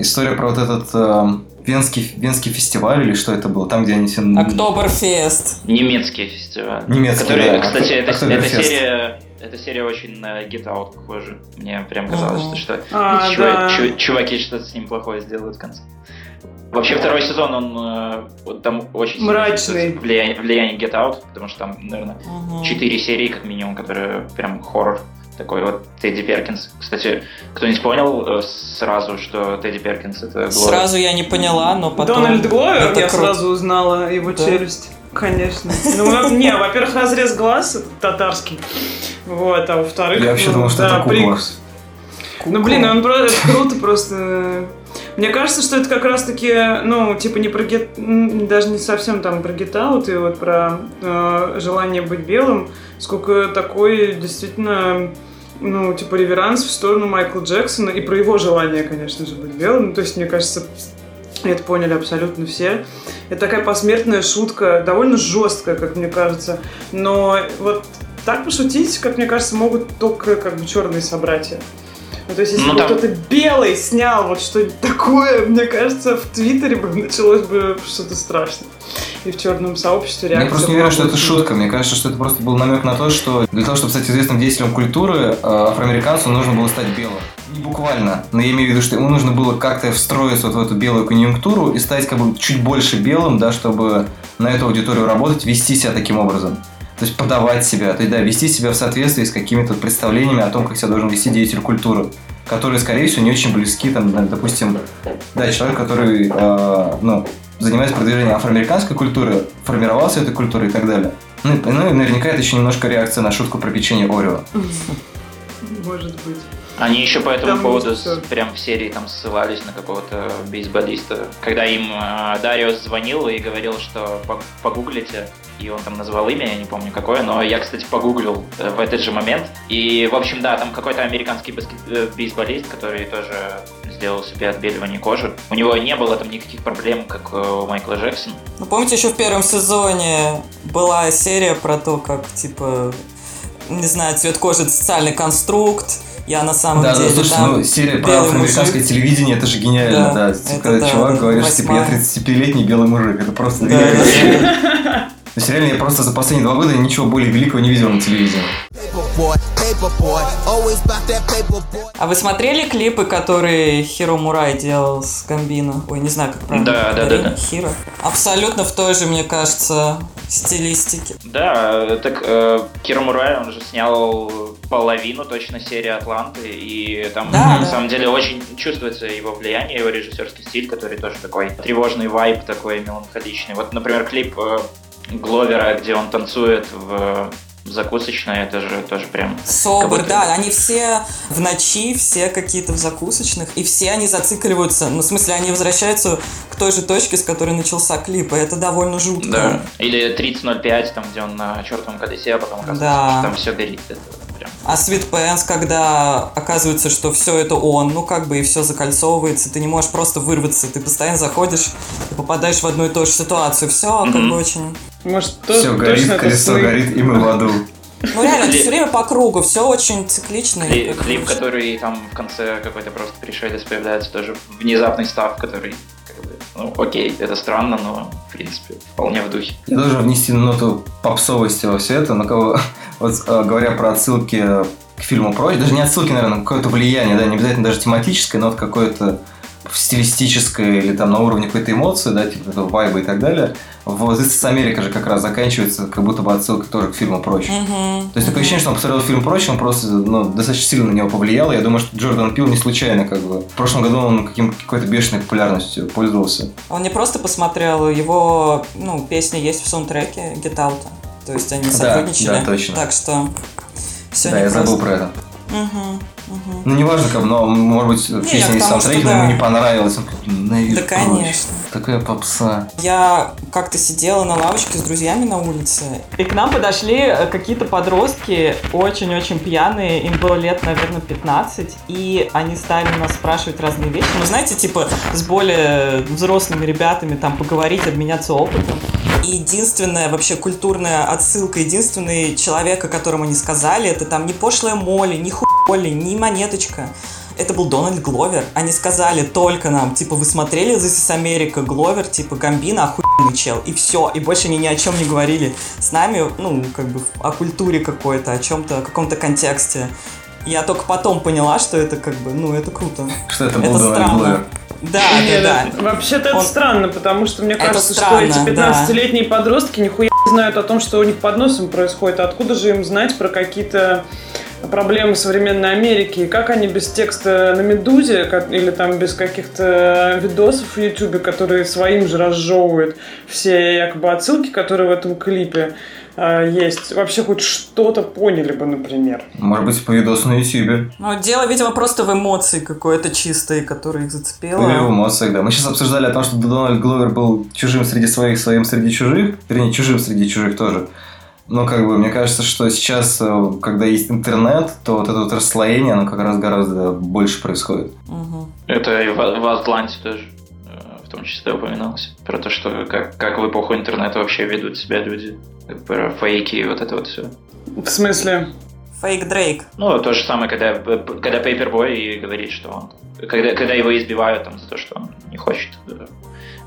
[SPEAKER 1] история про вот этот э, Венский, Венский фестиваль или что это было, там, где они все...
[SPEAKER 2] Октоберфест.
[SPEAKER 4] Немецкий фестиваль.
[SPEAKER 1] Немецкий,
[SPEAKER 4] который,
[SPEAKER 1] да.
[SPEAKER 4] Кстати, это, эта серия эта серия очень на Get Out похожа. Мне прям казалось, что, что
[SPEAKER 3] а,
[SPEAKER 4] чув...
[SPEAKER 3] да.
[SPEAKER 4] чув... чуваки что-то с ним плохое сделают в конце. Вообще второй сезон, он э, вот там очень
[SPEAKER 3] мрачный
[SPEAKER 4] влияние, влияние Get Out, потому что там, наверное, четыре угу. серии как минимум, которые прям хоррор такой вот Тедди Перкинс. Кстати, кто не понял э, сразу, что Тедди Перкинс это Гловер?
[SPEAKER 2] Сразу я не поняла, но потом...
[SPEAKER 3] Дональд Гловер, я круто. сразу узнала его да. челюсть. Конечно. Ну, не, во-первых, разрез глаз татарский. Вот, а во-вторых...
[SPEAKER 1] Я вообще
[SPEAKER 3] ну,
[SPEAKER 1] думал, что это.
[SPEAKER 3] Ну, блин, он это круто просто. Мне кажется, что это как раз-таки, ну, типа не про гет... даже не совсем там про гетаут и вот про э, желание быть белым, сколько такой действительно ну, типа, реверанс в сторону Майкла Джексона и про его желание, конечно же, быть белым. То есть, мне кажется, это поняли абсолютно все. Это такая посмертная шутка, довольно жесткая, как мне кажется. Но вот так пошутить, как мне кажется, могут только как бы черные собратья. Ну, то есть, если ну, бы да. кто-то белый снял вот что-нибудь такое, мне кажется, в Твиттере бы началось бы что-то страшное. И в черном сообществе реакция...
[SPEAKER 1] Я просто не уверен, что это шутка. Мне кажется, что это просто был намек на то, что для того, чтобы стать известным деятелем культуры, э, афроамериканцу нужно было стать белым. Не буквально, но я имею в виду, что ему нужно было как-то встроиться вот в эту белую конъюнктуру и стать как бы чуть больше белым, да, чтобы на эту аудиторию работать, вести себя таким образом. То есть подавать себя, то есть да, вести себя в соответствии с какими-то представлениями о том, как себя должен вести деятель культуры, которые, скорее всего, не очень близки, там, допустим, да, человек, который, э, ну, занимается продвижением афроамериканской культуры, формировался этой культурой и так далее. Ну, ну, наверняка это еще немножко реакция на шутку про печенье Орео.
[SPEAKER 3] Может быть.
[SPEAKER 4] Они еще по этому там поводу с, прям в серии там ссылались на какого-то бейсболиста. Когда им э, Дариус звонил и говорил, что погуглите, и он там назвал имя, я не помню какое, но я, кстати, погуглил э, в этот же момент. И, в общем, да, там какой-то американский баскет... Э, бейсболист, который тоже сделал себе отбеливание кожи. У него не было там никаких проблем, как у Майкла Джексона.
[SPEAKER 2] Ну, помните, еще в первом сезоне была серия про то, как, типа, не знаю, цвет кожи – это социальный конструкт, я на самом
[SPEAKER 1] да,
[SPEAKER 2] деле.
[SPEAKER 1] Да, слушай, ну, серия про афроамериканское мужик. телевидение, это же гениально, да. да. Типа, когда да, чувак да, говорит, что типа я 35-летний белый мужик. Это просто да, То есть реально я просто за последние два года ничего более великого не видел на телевидении.
[SPEAKER 2] А вы смотрели клипы, которые Хиро Мурай делал с Гамбино? Ой, не знаю, как правильно.
[SPEAKER 4] Да, да, да, да.
[SPEAKER 2] Хиро. Абсолютно в той же, мне кажется, стилистике.
[SPEAKER 4] Да, так э, Киро Мурай, он же снял половину точно серии Атланты, и там
[SPEAKER 2] Да,
[SPEAKER 4] на
[SPEAKER 2] да.
[SPEAKER 4] самом деле очень чувствуется его влияние, его режиссерский стиль, который тоже такой тревожный вайб, такой меланхоличный. Вот, например, клип э, Гловера, где он танцует в закусочной, это же тоже прям...
[SPEAKER 2] Собр,
[SPEAKER 4] Как будто-
[SPEAKER 2] да, они все в ночи, все какие-то в закусочных, и все они зацикливаются, ну, в смысле, они возвращаются к той же точке, с которой начался клип, и это довольно жутко.
[SPEAKER 4] Да. Или 30.05, там, где он на чертовом колесе, а потом оказывается,
[SPEAKER 2] Да.
[SPEAKER 4] что там все горит. Это прям...
[SPEAKER 2] А Sweet Pants, когда оказывается, что все это он, ну как бы и все закольцовывается, ты не можешь просто вырваться, ты постоянно заходишь и попадаешь в одну и ту же ситуацию. Все как
[SPEAKER 4] Мгм.
[SPEAKER 2] бы очень...
[SPEAKER 3] Может, то,
[SPEAKER 1] Все горит, колесо
[SPEAKER 3] сны?
[SPEAKER 1] горит, и мы в аду.
[SPEAKER 2] Ну реально, это все время по кругу, все очень циклично. и
[SPEAKER 4] клип, который там в конце какой-то просто пришелец появляется, тоже внезапный став, который, как бы, ну, окей, это странно, но, в принципе, вполне в духе.
[SPEAKER 1] Я должен внести ноту попсовости во все это, но кого, вот э, говоря про отсылки к фильму прочь, даже не отсылки, наверное, какое-то влияние, да, не обязательно даже тематическое, но вот какое-то стилистическое или там на уровне какой-то эмоции, да, типа этого вайба и так далее. В «This is America» же как раз заканчивается как будто бы отсылка тоже к фильму «Прочь».
[SPEAKER 2] Мгм,
[SPEAKER 1] То есть такое
[SPEAKER 2] мгм.
[SPEAKER 1] ощущение, что он посмотрел фильм «Прочь», он просто ну, достаточно сильно на него повлиял. Я думаю, что Джордан Пил не случайно как бы. В прошлом году он каким, какой-то бешеной популярностью пользовался.
[SPEAKER 2] Он не просто посмотрел, его ну, песня есть в саундтреке Get Out. То есть они
[SPEAKER 1] Да,
[SPEAKER 2] сотрудничали.
[SPEAKER 1] да, точно.
[SPEAKER 2] Так что все
[SPEAKER 1] да, я
[SPEAKER 2] просто.
[SPEAKER 1] забыл про это.
[SPEAKER 2] Мгм, мгм.
[SPEAKER 1] Ну, неважно, как но, может быть, песня
[SPEAKER 2] к
[SPEAKER 1] из саундтреки, но
[SPEAKER 2] да.
[SPEAKER 1] ему не понравилась. Он такой, «Ненавижу
[SPEAKER 2] Да,
[SPEAKER 1] «Прочь».
[SPEAKER 2] конечно.
[SPEAKER 1] Такая попса.
[SPEAKER 2] Я как-то сидела на лавочке с друзьями на улице, и к нам подошли э, какие-то подростки, очень-очень пьяные, им было лет, наверное, 15, и они стали нас спрашивать разные вещи. Ну, знаете, типа, с более взрослыми ребятами там поговорить, обменяться опытом. Единственная вообще культурная отсылка, единственный человек, о котором они сказали, это там не пошлая Молли, не хуйоли, не монеточка. Это был Дональд Гловер. Они сказали только нам, типа, вы смотрели This is America, Гловер, типа, Гамбина, охуенный чел. И все. И больше они ни о чем не говорили с нами, ну, как бы, о культуре какой-то, о чем-то, о каком-то контексте. Я только потом поняла, что это как бы, ну, это круто.
[SPEAKER 1] Что это был
[SPEAKER 2] Это
[SPEAKER 1] Дональд
[SPEAKER 2] странно.
[SPEAKER 1] Гловер.
[SPEAKER 2] Да,
[SPEAKER 3] Нет,
[SPEAKER 2] да,
[SPEAKER 3] это-
[SPEAKER 2] да.
[SPEAKER 3] вообще-то это
[SPEAKER 2] Он-
[SPEAKER 3] странно, потому что мне
[SPEAKER 2] Это
[SPEAKER 3] кажется,
[SPEAKER 2] странно,
[SPEAKER 3] что эти
[SPEAKER 2] да.
[SPEAKER 3] 15-летние подростки нихуя не знают о том, что у них под носом происходит. Откуда же им знать про какие-то проблемы современной Америки? И как они без текста на Медузе как- или там без каких-то видосов в Ютубе, которые своим же разжевывают все якобы отсылки, которые в этом клипе э, есть, вообще хоть что-то поняли бы, например.
[SPEAKER 1] Может быть, по видосу на Ютубе.
[SPEAKER 2] Ну, дело, видимо, просто в эмоции какой-то чистой, которая их зацепила.
[SPEAKER 1] Или в эмоциях, да. Мы сейчас обсуждали о том, что Дональд Гловер был чужим среди своих, своим среди чужих. Вернее, чужим среди чужих тоже. Но как бы мне кажется, что сейчас, э, когда есть интернет, то вот это вот расслоение, оно как раз гораздо больше происходит.
[SPEAKER 2] Мгм.
[SPEAKER 4] Это и в, в Атланте тоже том числе упоминалось. Про то, что как, как в эпоху интернета вообще ведут себя люди. Про фейки и вот это вот все.
[SPEAKER 3] В смысле?
[SPEAKER 2] Фейк Дрейк.
[SPEAKER 4] Ну, то же самое, когда, когда Paperboy и говорит, что он... Когда, когда его избивают там, за то, что он не хочет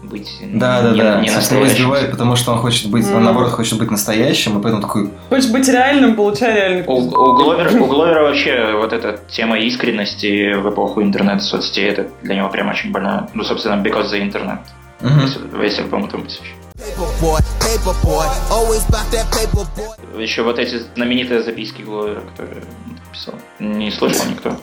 [SPEAKER 4] быть
[SPEAKER 1] Да, да,
[SPEAKER 4] не,
[SPEAKER 1] да.
[SPEAKER 4] не
[SPEAKER 1] Собственно, его
[SPEAKER 4] настоящим.
[SPEAKER 1] избивают, потому что он хочет быть, он
[SPEAKER 3] Мгм.
[SPEAKER 1] наоборот хочет быть настоящим, и поэтому такой,
[SPEAKER 3] Хочешь быть реальным, получай реальный
[SPEAKER 4] У, у, Гловера, у Гловера вообще вот эта тема искренности в эпоху интернет-соцсетей, это для него прям очень больно. Ну, собственно, because the internet. Весь, весь альбом этому посвящен.
[SPEAKER 5] Paperboy, paperboy, always bout that paperboy.
[SPEAKER 4] Еще вот эти знаменитые записки Гловера, которые он писал. Не слышал никто.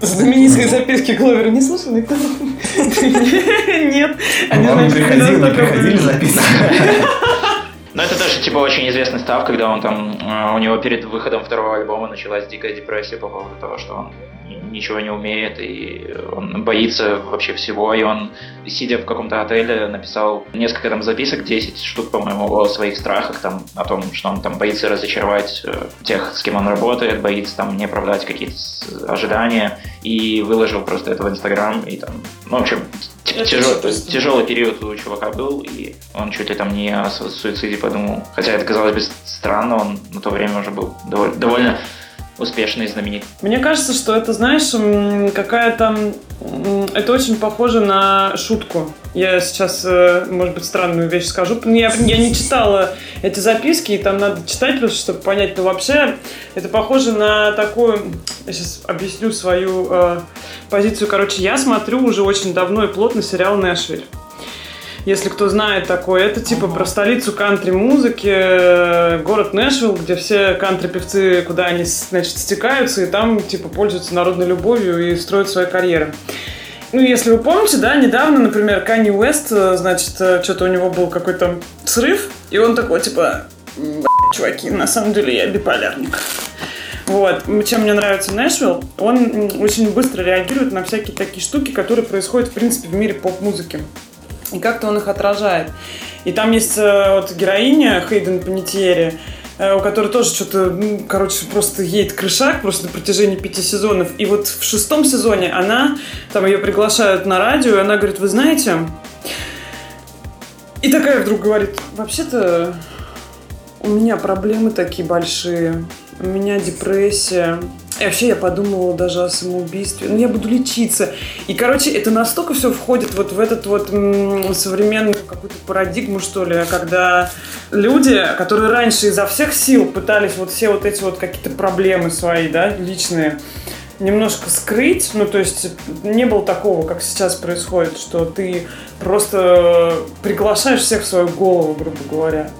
[SPEAKER 3] Знаменитые записки Гловера не слышал никто? Нет. Они,
[SPEAKER 1] не
[SPEAKER 3] значит,
[SPEAKER 1] приходили, приходили записывать?
[SPEAKER 4] Но это тоже, типа, очень известный став, когда он там, э, у него перед выходом второго альбома началась дикая депрессия по поводу того, что он ни- ничего не умеет, и он боится вообще всего, и он, сидя в каком-то отеле, написал несколько там записок, 10 штук, по-моему, о своих страхах, там, о том, что он там боится разочаровать э, тех, с кем он работает, боится там не оправдать какие-то ожидания, и выложил просто это в Инстаграм, и там, ну, в общем, тяжел- тяжелый период у чувака был, и он чуть ли там не о су- суициде подумал. Хотя это казалось бы странно, он на то время уже был доволь- довольно успешный и знаменитый.
[SPEAKER 3] Мне кажется, что это, знаешь, какая-то... Это очень похоже на шутку. Я сейчас, э, может быть, странную вещь скажу. Я, я не читала эти записки, и там надо читать просто, чтобы понять. Но вообще это похоже на такую... Я сейчас объясню свою э, позицию. Короче, я смотрю уже очень давно и плотно сериал «Нэшвиль». Если кто знает такое, это типа про столицу кантри-музыки, э, город Нэшвилл, где все кантри-певцы, куда они, значит, стекаются, и там, типа, пользуются народной любовью и строят свои карьеры. Ну, если вы помните, да, недавно, например, Канни Уэст, э, значит, э, что-то у него был какой-то срыв, и он такой, типа, «М, чуваки, на самом деле я биполярник. Вот. Чем мне нравится Нэшвилл, он очень быстро реагирует на всякие такие штуки, которые происходят, в принципе, в мире поп-музыки. И как-то он их отражает. И там есть э, вот героиня Хейден Панетьери, э, у которой тоже что-то, ну, короче, просто едет крышак просто на протяжении пяти сезонов. И вот в шестом сезоне она, там ее приглашают на радио, и она говорит, вы знаете... И такая вдруг говорит, вообще-то у меня проблемы такие большие, у меня депрессия. И вообще я подумала даже о самоубийстве. Ну, я буду лечиться. И, короче, это настолько все входит вот в этот вот м, современную какую-то парадигму, что ли, когда люди, которые раньше изо всех сил пытались вот все вот эти вот какие-то проблемы свои, да, личные, немножко скрыть, ну, то есть не было такого, как сейчас происходит, что ты просто приглашаешь всех в свою голову, грубо говоря.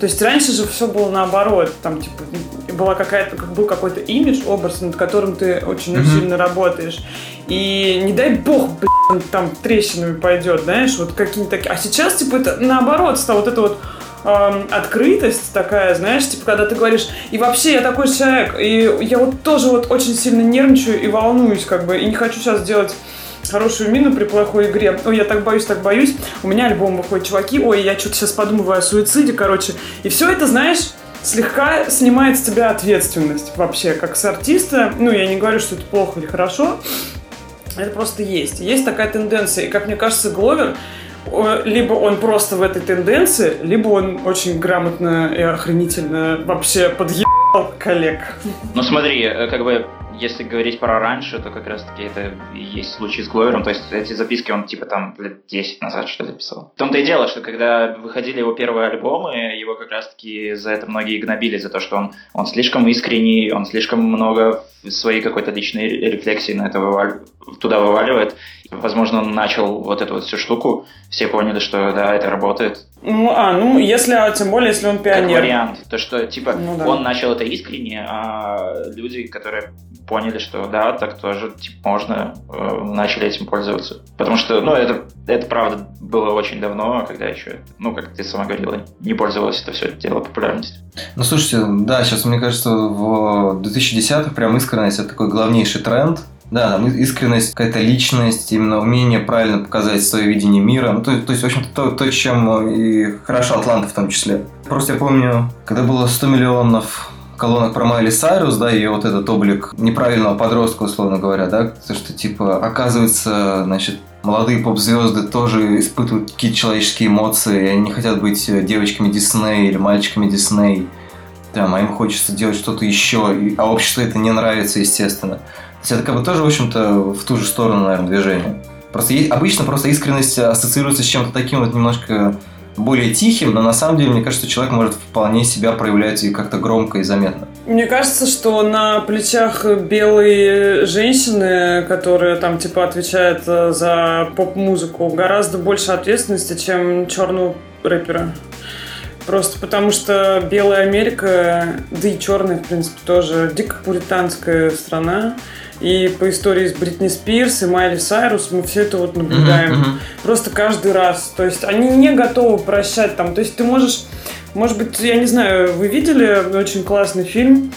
[SPEAKER 3] То есть раньше же все было наоборот, там типа была какая-то, как был какой-то имидж, образ, над которым ты очень
[SPEAKER 1] Мгм.
[SPEAKER 3] сильно работаешь. И не дай бог, блин, там трещинами пойдет, знаешь, вот какие-то такие. А сейчас, типа, это наоборот стало вот это вот эм, открытость такая, знаешь, типа, когда ты говоришь, и вообще я такой человек, и я вот тоже вот очень сильно нервничаю и волнуюсь, как бы, и не хочу сейчас делать хорошую мину при плохой игре. Ой, я так боюсь, так боюсь. У меня альбом выходит, чуваки. Ой, я что-то сейчас подумываю о суициде, короче. И все это, знаешь, слегка снимает с тебя ответственность вообще, как с артиста. Ну, я не говорю, что это плохо или хорошо. Это просто есть. Есть такая тенденция. И, как мне кажется, Гловер либо он просто в этой тенденции, либо он очень грамотно и охренительно вообще подъебал коллег.
[SPEAKER 4] Ну смотри, э, как бы, если говорить про раньше, то как раз-таки это и есть случай с Гловером. То есть эти записки он типа там лет 10 назад что-то писал. В том-то и дело, что когда выходили его первые альбомы, его как раз-таки за это многие гнобили, за то, что он, он слишком искренний, он слишком много своей какой-то личной рефлексии на это вываль- туда вываливает. Возможно, он начал вот эту вот всю штуку, все поняли, что да, это работает.
[SPEAKER 3] Ну, а, ну, если, а тем более, если он
[SPEAKER 4] Как
[SPEAKER 3] пионер.
[SPEAKER 4] вариант. То, что, типа,
[SPEAKER 3] Ну да.
[SPEAKER 4] он начал это искренне, а люди, которые поняли, что да, так тоже, типа, можно, э, начали этим пользоваться. Потому что, ну, это, это правда было очень давно, когда еще, ну, как ты сама говорила, не пользовалось это все дело популярностью.
[SPEAKER 1] Ну, слушайте, да, сейчас, мне кажется, в 2010-х прям искренность – это такой главнейший тренд. Да, там искренность, какая-то личность, именно умение правильно показать свое видение мира. Ну, то, то есть, в общем-то, то, то, чем и хороша Атланта в том числе. Просто я помню, когда было 100 миллионов колонок про Майли Сайрус, да, и вот этот облик неправильного подростка, условно говоря, да, то, что, типа, оказывается, значит, молодые поп-звезды тоже испытывают какие-то человеческие эмоции, и они не хотят быть э, девочками Дисней или мальчиками Дисней, там, а им хочется делать что-то еще, и- а обществу это не нравится, естественно. То есть это как бы тоже, в общем-то, в ту же сторону, наверное, движение. Просто е- обычно просто искренность ассоциируется с чем-то таким вот немножко более тихим, но на самом деле, мне кажется, человек может вполне себя проявлять и как-то громко и заметно.
[SPEAKER 3] Мне кажется, что на плечах белой женщины, которая там типа отвечает э, за поп-музыку, гораздо больше ответственности, чем черного рэпера. Просто потому что Белая Америка, да и черная, в принципе, тоже дико пуританская страна. И по истории с Бритни Спирс и Майли Сайрус мы все это вот наблюдаем.
[SPEAKER 1] Мгм.
[SPEAKER 3] Просто каждый раз. То есть они не готовы прощать там. То есть ты можешь, может быть, я не знаю, вы видели очень классный фильм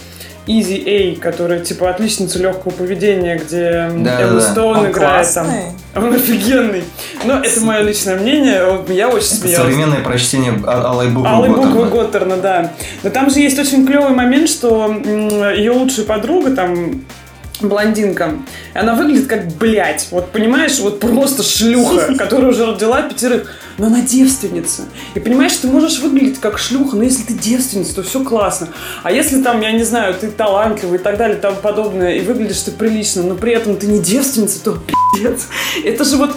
[SPEAKER 3] Easy A, который типа отличница легкого поведения, где
[SPEAKER 1] Да,
[SPEAKER 3] Эмма
[SPEAKER 1] да.
[SPEAKER 3] Стоун
[SPEAKER 2] Он
[SPEAKER 3] играет там. Он офигенный. Но это мое личное мнение. Я очень смеялась.
[SPEAKER 1] современное прочтение а- Алой буквы
[SPEAKER 3] Алые
[SPEAKER 1] Готтерна.
[SPEAKER 3] буквы Готтерна, да. Но там же есть очень клевый момент, что ее лучшая подруга там блондинка. И она выглядит как, блядь, вот понимаешь, вот просто шлюха, которая уже родила пятерых. Но она девственница. И понимаешь, ты можешь выглядеть как шлюха, но если ты девственница, то все классно. А если там, я не знаю, ты талантливый и так далее, и тому подобное, и выглядишь ты прилично, но при этом ты не девственница, то пиздец. Это же вот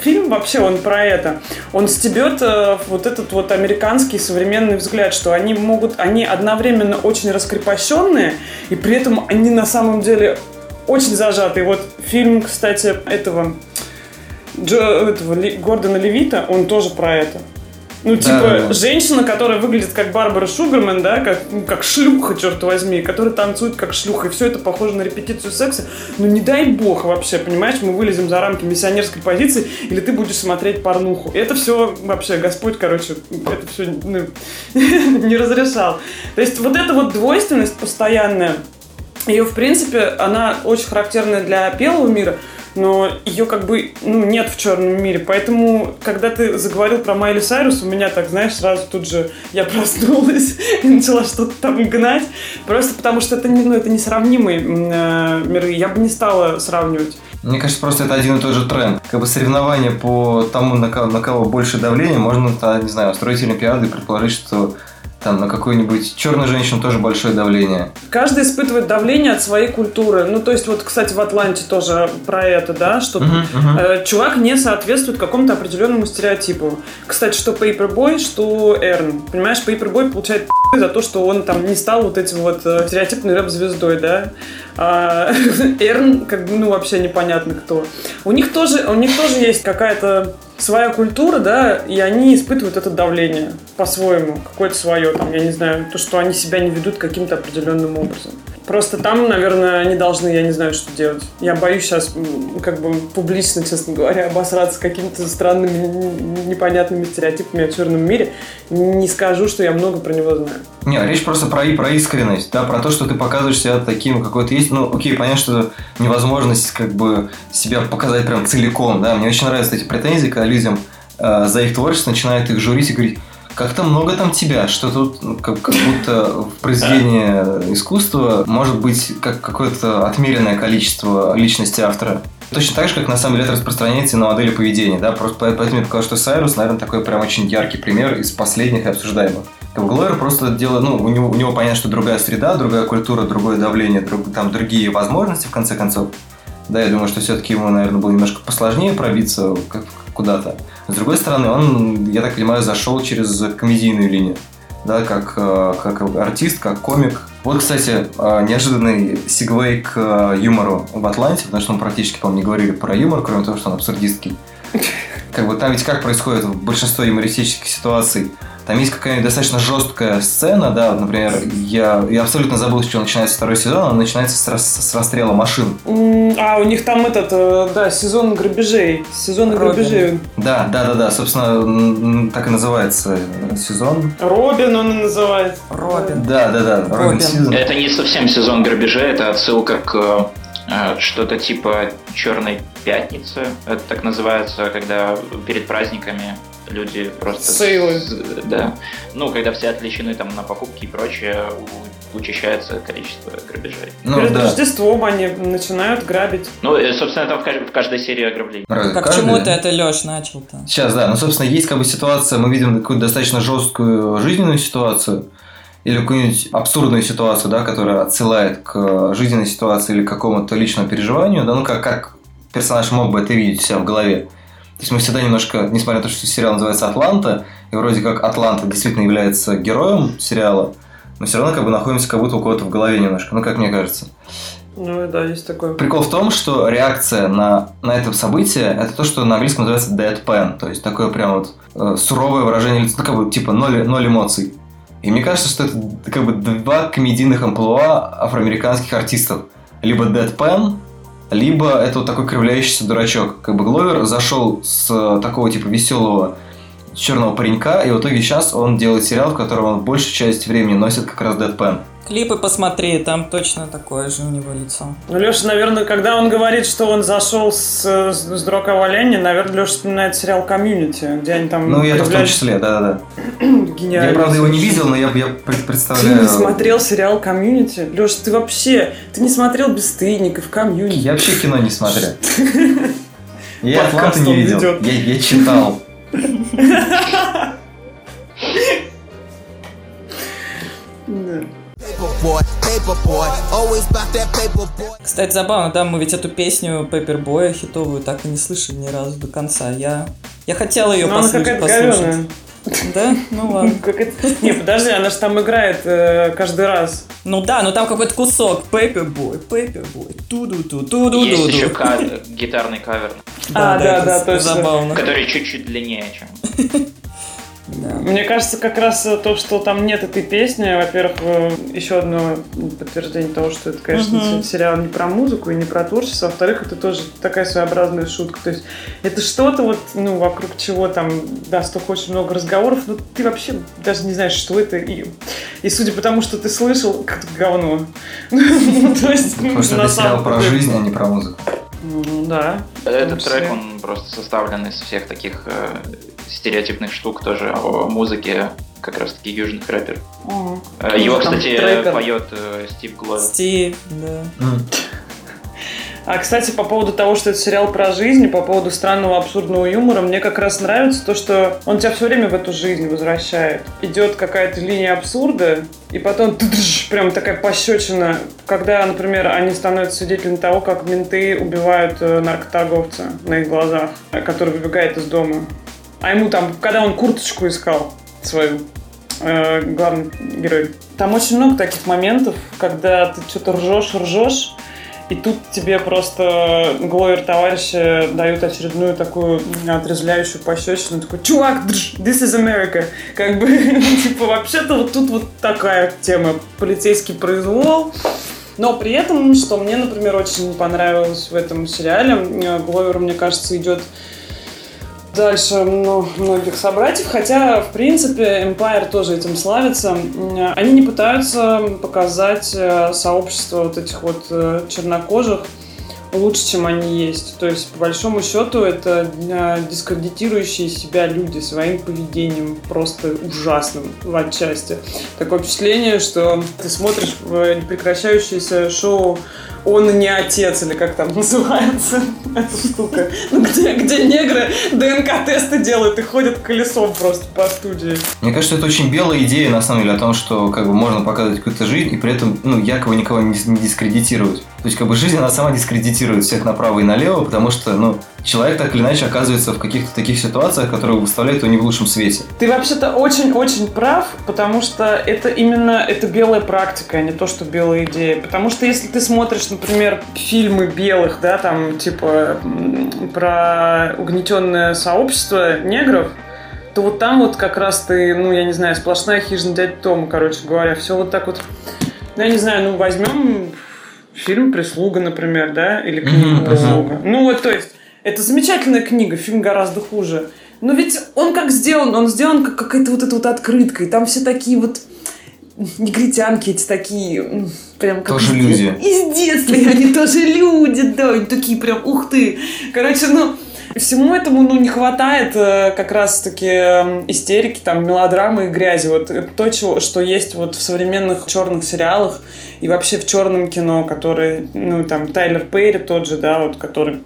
[SPEAKER 3] фильм вообще, он про это. Он стебет э, вот этот вот американский современный взгляд, что они могут, они одновременно очень раскрепощенные, и при этом они на самом деле очень зажатый. Вот фильм, кстати, этого, Джо, этого Ли- Гордона Левита, он тоже про это. Ну,
[SPEAKER 1] Да,
[SPEAKER 3] типа,
[SPEAKER 1] да, да.
[SPEAKER 3] женщина, которая выглядит как Барбара Шугарман, да, как, ну, как шлюха, черт возьми, которая танцует как шлюха, и все это похоже на репетицию секса. Ну, не дай бог вообще, понимаешь, мы вылезем за рамки миссионерской позиции, или ты будешь смотреть порнуху. И это все вообще, Господь, короче, это все не разрешал. То есть вот эта вот двойственность постоянная, ее, в принципе, она очень характерная для белого мира, но ее как бы ну, нет в черном мире. Поэтому, когда ты заговорил про Майли Сайрус, у меня так, знаешь, сразу тут же я проснулась и начала что-то там гнать. Просто потому что это, ну, это несравнимые э, миры. Я бы не стала сравнивать.
[SPEAKER 1] Мне кажется, просто это один и тот же тренд. Как бы соревнования по тому, на кого, на кого больше давления, можно, не знаю, устроить Олимпиады и предположить, что там на какую-нибудь черную женщину тоже большое давление.
[SPEAKER 3] Каждый испытывает давление от своей культуры. Ну, то есть, вот, кстати, в Атланте тоже про это, да, что
[SPEAKER 1] Мгм, мгм.
[SPEAKER 3] Э, чувак не соответствует какому-то определенному стереотипу. Кстати, что Paperboy, что Эрн. Понимаешь, Paperboy получает за то, что он там не стал вот этим вот э, стереотипной рэп-звездой, да. А Эрн, как бы, ну, вообще непонятно кто. У них тоже, у них тоже есть какая-то своя культура, да, и они испытывают это давление по-своему, какое-то свое, там, я не знаю, то, что они себя не ведут каким-то определенным образом. Просто там, наверное, они должны, я не знаю, что делать. Я боюсь сейчас, как бы публично, честно говоря, обосраться какими-то странными, непонятными стереотипами о черном мире. Не скажу, что я много про него знаю.
[SPEAKER 1] Не, речь просто про, про искренность, да, про то, что ты показываешь себя таким, какой ты есть. Ну, окей, понятно, что невозможность как бы себя показать прям целиком, да. Мне очень нравятся эти претензии, когда людям э, за их творчество начинают их журить и говорить, как-то много там тебя, что тут ну, как, как будто в произведении искусства может быть как какое-то отмеренное количество личности автора. Точно так же, как на самом деле это распространяется на модели поведения, да, просто по- поэтому я показал, что Сайрус, наверное, такой прям очень яркий пример из последних и обсуждаемых. Как Гловер просто делает, ну, у него, у него понятно, что другая среда, другая культура, другое давление, друг- там другие возможности, в конце концов. Да, я думаю, что все-таки ему, наверное, было немножко посложнее пробиться как- куда-то. С другой стороны, он, я так понимаю, зашел через комедийную линию. Да, как, э, как артист, как комик. Вот, кстати, э, неожиданный сигвей к э, юмору в Атланте, потому что мы практически, по-моему, не говорили про юмор, кроме того, что он абсурдистский. Как бы там ведь как происходит в большинстве юмористических ситуаций? Там есть какая-нибудь достаточно жесткая сцена, да, вот, например, я, я абсолютно забыл, с чего начинается второй сезон, он начинается с, рас- с расстрела машин.
[SPEAKER 3] А, у них там этот, э, да, сезон грабежей. Сезон
[SPEAKER 2] Робин.
[SPEAKER 3] грабежей.
[SPEAKER 1] Да, да, да, да, собственно, так и называется э, сезон.
[SPEAKER 3] Робин он и называется.
[SPEAKER 2] Робин.
[SPEAKER 1] Да, да, да, Робин
[SPEAKER 2] Робин.
[SPEAKER 1] Сизон.
[SPEAKER 4] Это не совсем сезон грабежей, это отсылка к э, что-то типа Черной пятницы. Это так называется, когда перед праздниками люди просто...
[SPEAKER 3] Сейлы.
[SPEAKER 4] Да. Ну, когда все отвлечены там на покупки и прочее, учащается количество грабежей.
[SPEAKER 1] Ну,
[SPEAKER 3] Перед
[SPEAKER 1] да.
[SPEAKER 3] Рождеством они начинают грабить.
[SPEAKER 4] Ну, э, собственно, там в, кажд- в каждой серии ограблений.
[SPEAKER 1] Разве
[SPEAKER 2] Как
[SPEAKER 1] каждый?
[SPEAKER 2] чему ты это, Леш, начал-то?
[SPEAKER 1] Сейчас, да. Ну, собственно, есть как бы ситуация, мы видим какую-то достаточно жесткую жизненную ситуацию, или какую-нибудь абсурдную ситуацию, да, которая отсылает к жизненной ситуации или к какому-то личному переживанию, да, ну, как, как персонаж мог бы это видеть у себя в голове. То есть мы всегда немножко, несмотря на то, что сериал называется «Атланта», и вроде как Атланта действительно является героем сериала, но все равно как бы находимся как будто у кого-то в голове немножко, ну, как мне кажется.
[SPEAKER 3] Ну да, есть такое.
[SPEAKER 1] Прикол в том, что реакция на, на это событие это то, что на английском называется deadpan, то есть такое прям вот э, суровое выражение лица, ну, как бы типа ноль, ноль эмоций. И мне кажется, что это как бы два комедийных амплуа афроамериканских артистов. Либо deadpan, либо это вот такой кривляющийся дурачок. Как бы Гловер зашел с э, такого типа веселого черного паренька, и в итоге сейчас он делает сериал, в котором он большую часть времени носит как раз deadpan.
[SPEAKER 2] Клипы посмотри, там точно такое же у него лицо.
[SPEAKER 3] Ну, Леша, наверное, когда он говорит, что он зашел с, с, с Дрока Валяни, наверное, Леша вспоминает сериал «Community», где они там...
[SPEAKER 1] Ну, и это в том числе, да-да-да.
[SPEAKER 3] Гениально.
[SPEAKER 1] Я, правда, его не видел, но я, я пред-
[SPEAKER 3] Ты
[SPEAKER 1] представляю...
[SPEAKER 3] не смотрел сериал «Community»? Леша, ты вообще... Ты не смотрел «Бесстыдников», «Community».
[SPEAKER 1] Я вообще кино не смотрел. Я Атланту не видел. Я, я читал.
[SPEAKER 3] Да.
[SPEAKER 2] Кстати, забавно, да, мы ведь эту песню Paper Boi'я хитовую так и не слышали ни разу до конца. Я, я хотела ее
[SPEAKER 3] Ну,
[SPEAKER 2] послушать.
[SPEAKER 3] какая-то
[SPEAKER 2] послушать.
[SPEAKER 3] говёная.
[SPEAKER 2] Да? Ну ладно.
[SPEAKER 3] Как это- Не, подожди, она же там играет э, каждый раз.
[SPEAKER 2] Ну да, ну там какой-то кусок. Пеппербой, Пеппербой, ту-ду-ту, ту-ду-ду-ду.
[SPEAKER 4] Есть еще гитарный кавер,
[SPEAKER 3] А, да, да, точно.
[SPEAKER 2] Забавно.
[SPEAKER 4] который чуть-чуть длиннее, чем...
[SPEAKER 2] Да.
[SPEAKER 3] Мне кажется, как раз э, то, что там нет этой песни, во-первых, э, еще одно подтверждение того, что это, конечно,
[SPEAKER 2] Мгм.
[SPEAKER 3] сериал не про музыку и не про творчество, а во-вторых, это тоже такая своеобразная шутка. То есть это что-то вот, ну, вокруг чего там, да, столько очень много разговоров, но ты вообще даже не знаешь, что это. И, и судя по тому, что ты слышал, как говно. Ну, то есть,
[SPEAKER 1] Потому что это сериал про жизнь, а не про музыку.
[SPEAKER 3] Ну, да.
[SPEAKER 4] Этот
[SPEAKER 3] числе.
[SPEAKER 4] трек, он просто составлен из всех таких э, стереотипных штук тоже о музыке как раз-таки южных рэперов. Э, Его, кстати,
[SPEAKER 3] трекер.
[SPEAKER 4] поет э, Стив Гловер.
[SPEAKER 2] Стив, да.
[SPEAKER 3] А, кстати, по поводу того, что это сериал про жизнь, по поводу странного абсурдного юмора, мне как раз нравится то, что он тебя все время в эту жизнь возвращает. Идет какая-то линия абсурда, и потом прям такая пощечина, когда, например, они становятся свидетелями того, как менты убивают э, наркоторговца на их глазах, э, который выбегает из дома. А ему там, когда он курточку искал свою, э, главный герой. Там очень много таких моментов, когда ты что-то ржешь, ржешь, и тут тебе просто Гловер товарищи дают очередную такую отрезвляющую пощечину. Такой, чувак, this is America. Как бы, типа, вообще-то вот тут вот такая тема. Полицейский произвол. Но при этом, что мне, например, очень понравилось в этом сериале, э, Гловер, мне кажется, идет дальше многих собратьев, хотя, в принципе, Empire тоже этим славится. Они не пытаются показать э, сообщество вот этих вот э, чернокожих лучше, чем они есть. То есть, по большому счету, это э, дискредитирующие себя люди своим поведением просто ужасным в отчасти. Такое впечатление, что ты смотришь непрекращающееся шоу он не отец, или как там называется эта штука. Ну, где, где негры ДНК-тесты делают и ходят колесом просто по студии.
[SPEAKER 1] Мне кажется, это очень белая идея, на самом деле, о том, что как бы можно показывать какую-то жизнь и при этом, ну, якобы никого не, не дискредитировать. То есть, как бы жизнь, она сама дискредитирует всех направо и налево, потому что, ну, человек так или иначе оказывается в каких-то таких ситуациях, которые выставляют его не в лучшем свете.
[SPEAKER 3] Ты вообще-то очень-очень прав, потому что это именно это белая практика, а не то, что белая идея. Потому что если ты смотришь, например, фильмы белых, да, там, типа, про угнетенное сообщество негров, то вот там вот как раз ты, ну, я не знаю, сплошная хижина дядь Тома, короче говоря. Все вот так вот, ну, я не знаю, ну, возьмем фильм «Прислуга», например, да, или книгу
[SPEAKER 1] Мгм,
[SPEAKER 3] «Прислуга». Ну, вот, то есть, это замечательная книга, фильм гораздо хуже. Но ведь он как сделан, он сделан как какая-то вот эта вот открытка, и там все такие вот негритянки эти такие, прям как
[SPEAKER 1] Тоже
[SPEAKER 3] из,
[SPEAKER 1] люди.
[SPEAKER 3] из детства, они тоже люди, да, они такие прям, ух ты. Короче, ну, всему этому, ну, не хватает э, как раз-таки э, истерики, там, мелодрамы и грязи. Вот это то, чего, что есть вот в современных черных сериалах и вообще в черном кино, который, ну, там, Тайлер Перри тот же, да, вот, который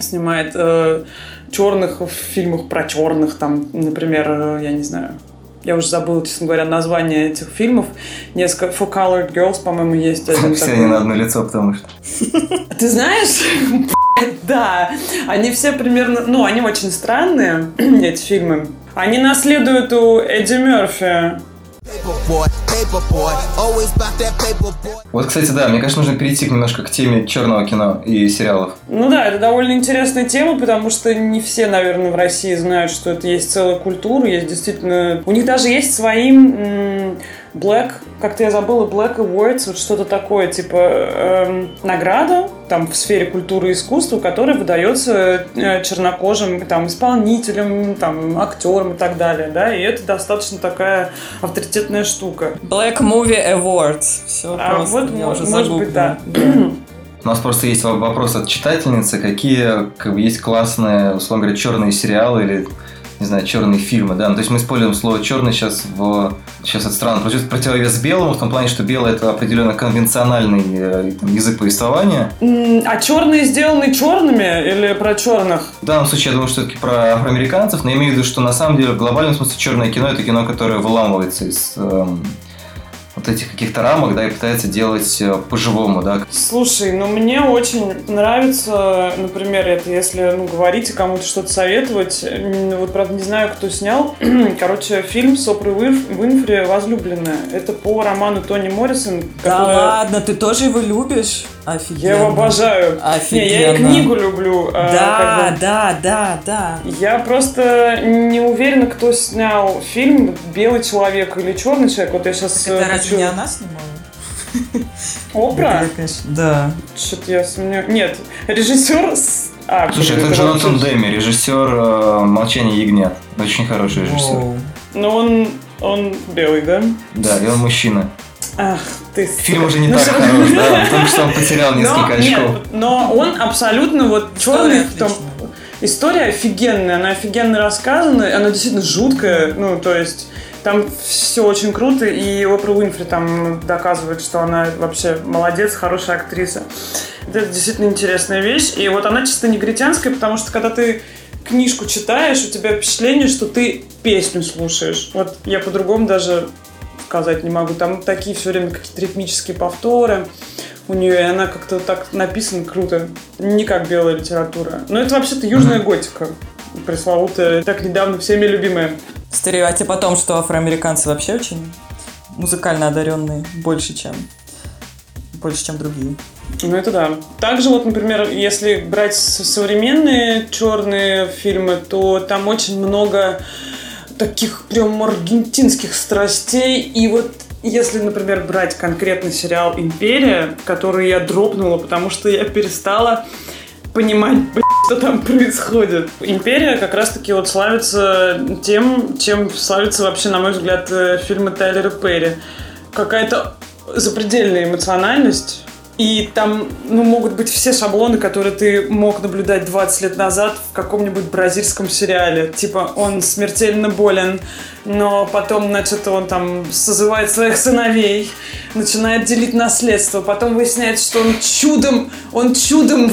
[SPEAKER 3] снимает э, черных в фильмах про черных, там, например, э, я не знаю, я уже забыла, честно говоря, название этих фильмов. Несколько For Colored Girls, по-моему, есть один
[SPEAKER 1] Все
[SPEAKER 3] такой.
[SPEAKER 1] они на одно лицо, потому что...
[SPEAKER 3] Ты знаешь? Да, они все примерно, ну, они очень странные, эти фильмы. Они наследуют у Эдди Мерфи.
[SPEAKER 1] Вот, кстати, да, мне кажется, нужно перейти немножко к теме черного кино и сериалов.
[SPEAKER 3] Ну да, это довольно интересная тема, потому что не все, наверное, в России знают, что это есть целая культура, есть действительно... У них даже есть свои м, Black, как-то я забыла, Black Awards, вот что-то такое, типа эм, награда там в сфере культуры и искусства, которая выдается э, чернокожим там исполнителям, там актерам и так далее, да, и это достаточно такая авторитетная штука.
[SPEAKER 2] Black Movie Awards. Все
[SPEAKER 3] А
[SPEAKER 2] просто,
[SPEAKER 3] вот,
[SPEAKER 2] я
[SPEAKER 3] может
[SPEAKER 2] уже
[SPEAKER 3] быть,
[SPEAKER 2] загуглила.
[SPEAKER 3] да.
[SPEAKER 1] У нас просто есть во- вопрос от читательницы, какие как бы, есть классные, условно говоря, черные сериалы или, не знаю, черные фильмы, да. Ну, то есть мы используем слово черный сейчас в сейчас это странно. Получается противовес белому в том плане, что белый это определенно конвенциональный э, там, язык повествования.
[SPEAKER 3] А черные сделаны черными или про черных?
[SPEAKER 1] В данном случае я думаю, что это про афроамериканцев, но я имею в виду, что на самом деле в глобальном смысле черное кино это кино, которое выламывается из эм, вот этих каких-то рамок, да, и пытается делать э, по-живому, да.
[SPEAKER 3] Слушай, ну мне очень нравится, например, это если ну, говорить и кому-то что-то советовать. Вот, правда, не знаю, кто снял. Короче, фильм с Опрой Уинф- Уинфри «Возлюбленная». Это по роману Тони Моррисон.
[SPEAKER 2] Да
[SPEAKER 3] которая-
[SPEAKER 2] ладно, ты тоже его любишь? Офигенно.
[SPEAKER 3] Я его обожаю. Не, я и
[SPEAKER 2] Офигенно.
[SPEAKER 3] книгу люблю. а,
[SPEAKER 2] Да,
[SPEAKER 3] как бы.
[SPEAKER 2] да, да, да.
[SPEAKER 3] Я просто не уверена, кто снял фильм «Белый человек» или «Черный человек». Вот я сейчас...
[SPEAKER 2] Это разве не она снимала?
[SPEAKER 3] Опра?
[SPEAKER 2] Да.
[SPEAKER 3] Что-то я сомневаюсь. Нет, режиссер... с- А,
[SPEAKER 1] Слушай, это Джонатан Демми, режиссер э, «Молчание ягнят». Очень хороший режиссер.
[SPEAKER 2] Воу.
[SPEAKER 3] Ну, он, он белый, да?
[SPEAKER 1] Да, и он мужчина.
[SPEAKER 3] Ах, ты...
[SPEAKER 1] Фильм уже не
[SPEAKER 3] Ну,
[SPEAKER 1] так хорош, да, потому что он потерял несколько
[SPEAKER 3] но,
[SPEAKER 1] очков.
[SPEAKER 3] нет, но он абсолютно вот черный в том... История офигенная, она офигенно рассказана, она действительно жуткая, ну, то есть там все очень круто, и Опра Уинфри там доказывает, что она вообще молодец, хорошая актриса. Это действительно интересная вещь, и вот она чисто негритянская, потому что когда ты книжку читаешь, у тебя впечатление, что ты песню слушаешь. Вот я по-другому даже сказать не могу. Там такие все время какие-то ритмические повторы у нее, и она как-то так написана круто. Не как белая литература. Но это вообще-то южная готика. Пресловутая, так недавно всеми любимая.
[SPEAKER 2] Стереотип о том, что афроамериканцы вообще очень музыкально одаренные, больше, чем больше, чем другие.
[SPEAKER 3] Ну, это да. Также вот, например, если брать современные черные фильмы, то там очень много таких прям аргентинских страстей. И вот если, например, брать конкретно сериал «Империя», который я дропнула, потому что я перестала понимать, что там происходит. «Империя» как раз-таки вот славится тем, чем славится вообще, на мой взгляд, э, фильмы Тайлера Перри. Какая-то запредельная эмоциональность, и там, ну, могут быть все шаблоны, которые ты мог наблюдать 20 лет назад в каком-нибудь бразильском сериале. Типа, он смертельно болен, но потом, значит, он там созывает своих сыновей, начинает делить наследство, потом выясняется, что он чудом, он чудом,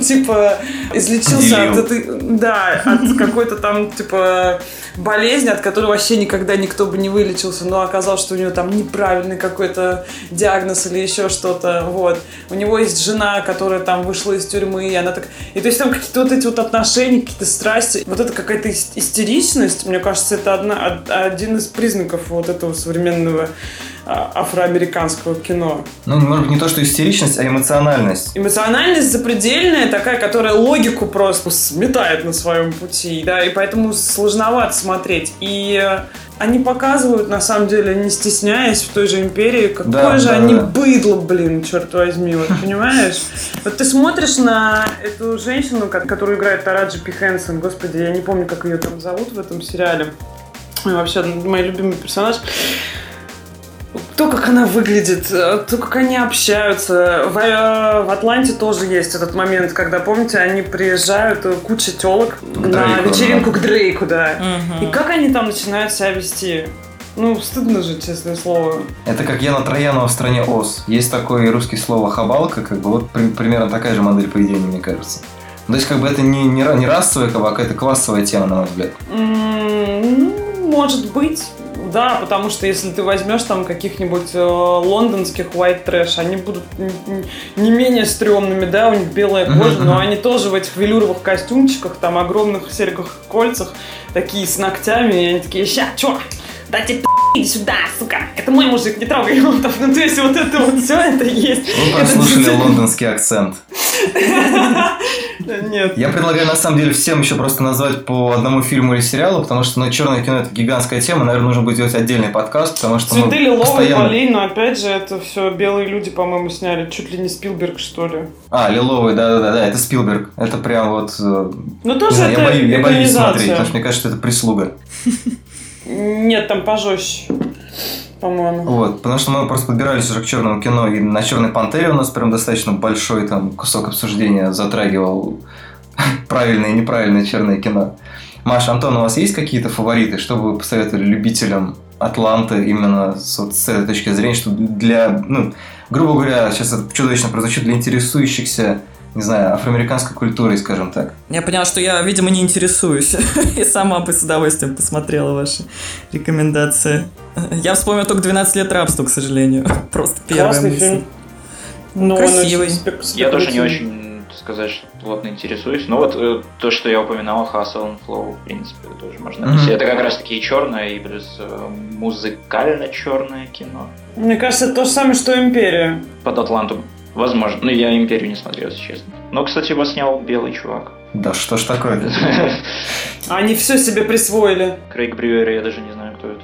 [SPEAKER 3] типа, излечился от да, от какой-то там, типа, болезни, от которой вообще никогда никто бы не вылечился, но оказалось, что у него там неправильный какой-то диагноз или еще что-то, вот. У него есть жена, которая там вышла из тюрьмы, и она так... И то есть там какие-то вот эти вот отношения, какие-то страсти, вот это какая-то ис- истеричность, мне кажется, это одна, од- один из признаков вот этого современного афроамериканского кино.
[SPEAKER 1] Ну, может не то, что истеричность, а эмоциональность.
[SPEAKER 3] Эмоциональность запредельная, такая, которая логику просто сметает на своем пути, да, и поэтому сложновато смотреть. И э, они показывают, на самом деле, не стесняясь в той же империи, какое
[SPEAKER 1] Да,
[SPEAKER 3] же
[SPEAKER 1] да,
[SPEAKER 3] они
[SPEAKER 1] да.
[SPEAKER 3] быдло, блин, черт возьми, вот понимаешь? Вот ты смотришь на эту женщину, ко- которую играет Тараджи Пи Хэнсон, господи, я не помню, как ее там зовут в этом сериале. Вообще, мой любимый персонаж. То, как она выглядит, э, то, как они общаются. В, э, в Атланте тоже есть этот момент, когда, помните, они приезжают, э, куча телок на вечеринку
[SPEAKER 1] да.
[SPEAKER 3] к Дрейку, да.
[SPEAKER 2] Мгм.
[SPEAKER 3] И как они там начинают себя вести? Ну, стыдно же, честное слово.
[SPEAKER 1] Это как Яна Троянова в стране Оз. Есть такое русское слово «хабалка», как бы вот при- примерно такая же модель поведения, мне кажется. Ну, То есть, как бы это не, не, не расовая, как бы, а какая-то классовая тема, на мой взгляд.
[SPEAKER 3] М, Ну, может быть. Да, потому что если ты возьмешь там каких-нибудь э, лондонских white trash, они будут не менее стрёмными, да, у них белая кожа, но они тоже в этих велюровых костюмчиках, там огромных серьгах, кольцах, такие с ногтями, и они такие, ща, чё, дайте иди сюда, сука, это мой мужик, не трогай его. Там, Ну, то есть вот это вот все это есть.
[SPEAKER 1] Вы
[SPEAKER 3] Это
[SPEAKER 1] прослушали лондонский акцент.
[SPEAKER 3] Нет.
[SPEAKER 1] Я предлагаю, на самом деле, всем еще просто назвать по одному фильму или сериалу, потому что ну, черное кино это гигантская тема. Наверное, нужно будет делать отдельный подкаст, потому что
[SPEAKER 3] Цветы
[SPEAKER 1] мы
[SPEAKER 3] лиловые
[SPEAKER 1] постоянно...
[SPEAKER 3] полей, но опять же, это все белые люди, по-моему, сняли. Чуть ли не Спилберг, что ли.
[SPEAKER 1] А, лиловый, да-да-да, да, это Спилберг. Это прям вот... э,
[SPEAKER 3] Ну, тоже
[SPEAKER 1] знаю,
[SPEAKER 3] это
[SPEAKER 1] я, боюсь, я боюсь смотреть, потому что мне кажется, что это прислуга.
[SPEAKER 3] Нет, там пожестче, по-моему.
[SPEAKER 1] Вот, потому что мы просто подбирались уже к черному кино, и на Черной Пантере у нас прям достаточно большой там кусок обсуждения затрагивал правильное и неправильное черное кино. Маша, Антон, у вас есть какие-то фавориты? Что бы вы посоветовали любителям Атланты именно с, вот с этой точки зрения, что для, ну, грубо говоря, сейчас это чудовищно прозвучит, для интересующихся, не знаю, афроамериканской культурой, скажем так.
[SPEAKER 2] Я поняла, что я, видимо, не интересуюсь. И сама бы с удовольствием посмотрела ваши рекомендации. Я вспомнил только 12 лет рабства, к сожалению. Просто первая
[SPEAKER 3] Классный
[SPEAKER 2] мысль.
[SPEAKER 3] фильм. Но он
[SPEAKER 2] Красивый.
[SPEAKER 3] спек-
[SPEAKER 4] Я тоже не очень сказать, что плотно интересуюсь. Но вот э, то, что я упоминал, Hustle and Flow, в принципе, тоже можно отнести. Это как раз таки и черное, и плюс э, музыкально-черное кино.
[SPEAKER 3] Мне кажется, это то же самое, что Империя.
[SPEAKER 4] Под Атланту. Возможно. Ну, я Империю не смотрел, если честно. Но, кстати, его снял белый чувак.
[SPEAKER 1] Да что ж такое-то?
[SPEAKER 3] Они все себе присвоили.
[SPEAKER 4] Крейг Брюер, я даже не знаю, кто это.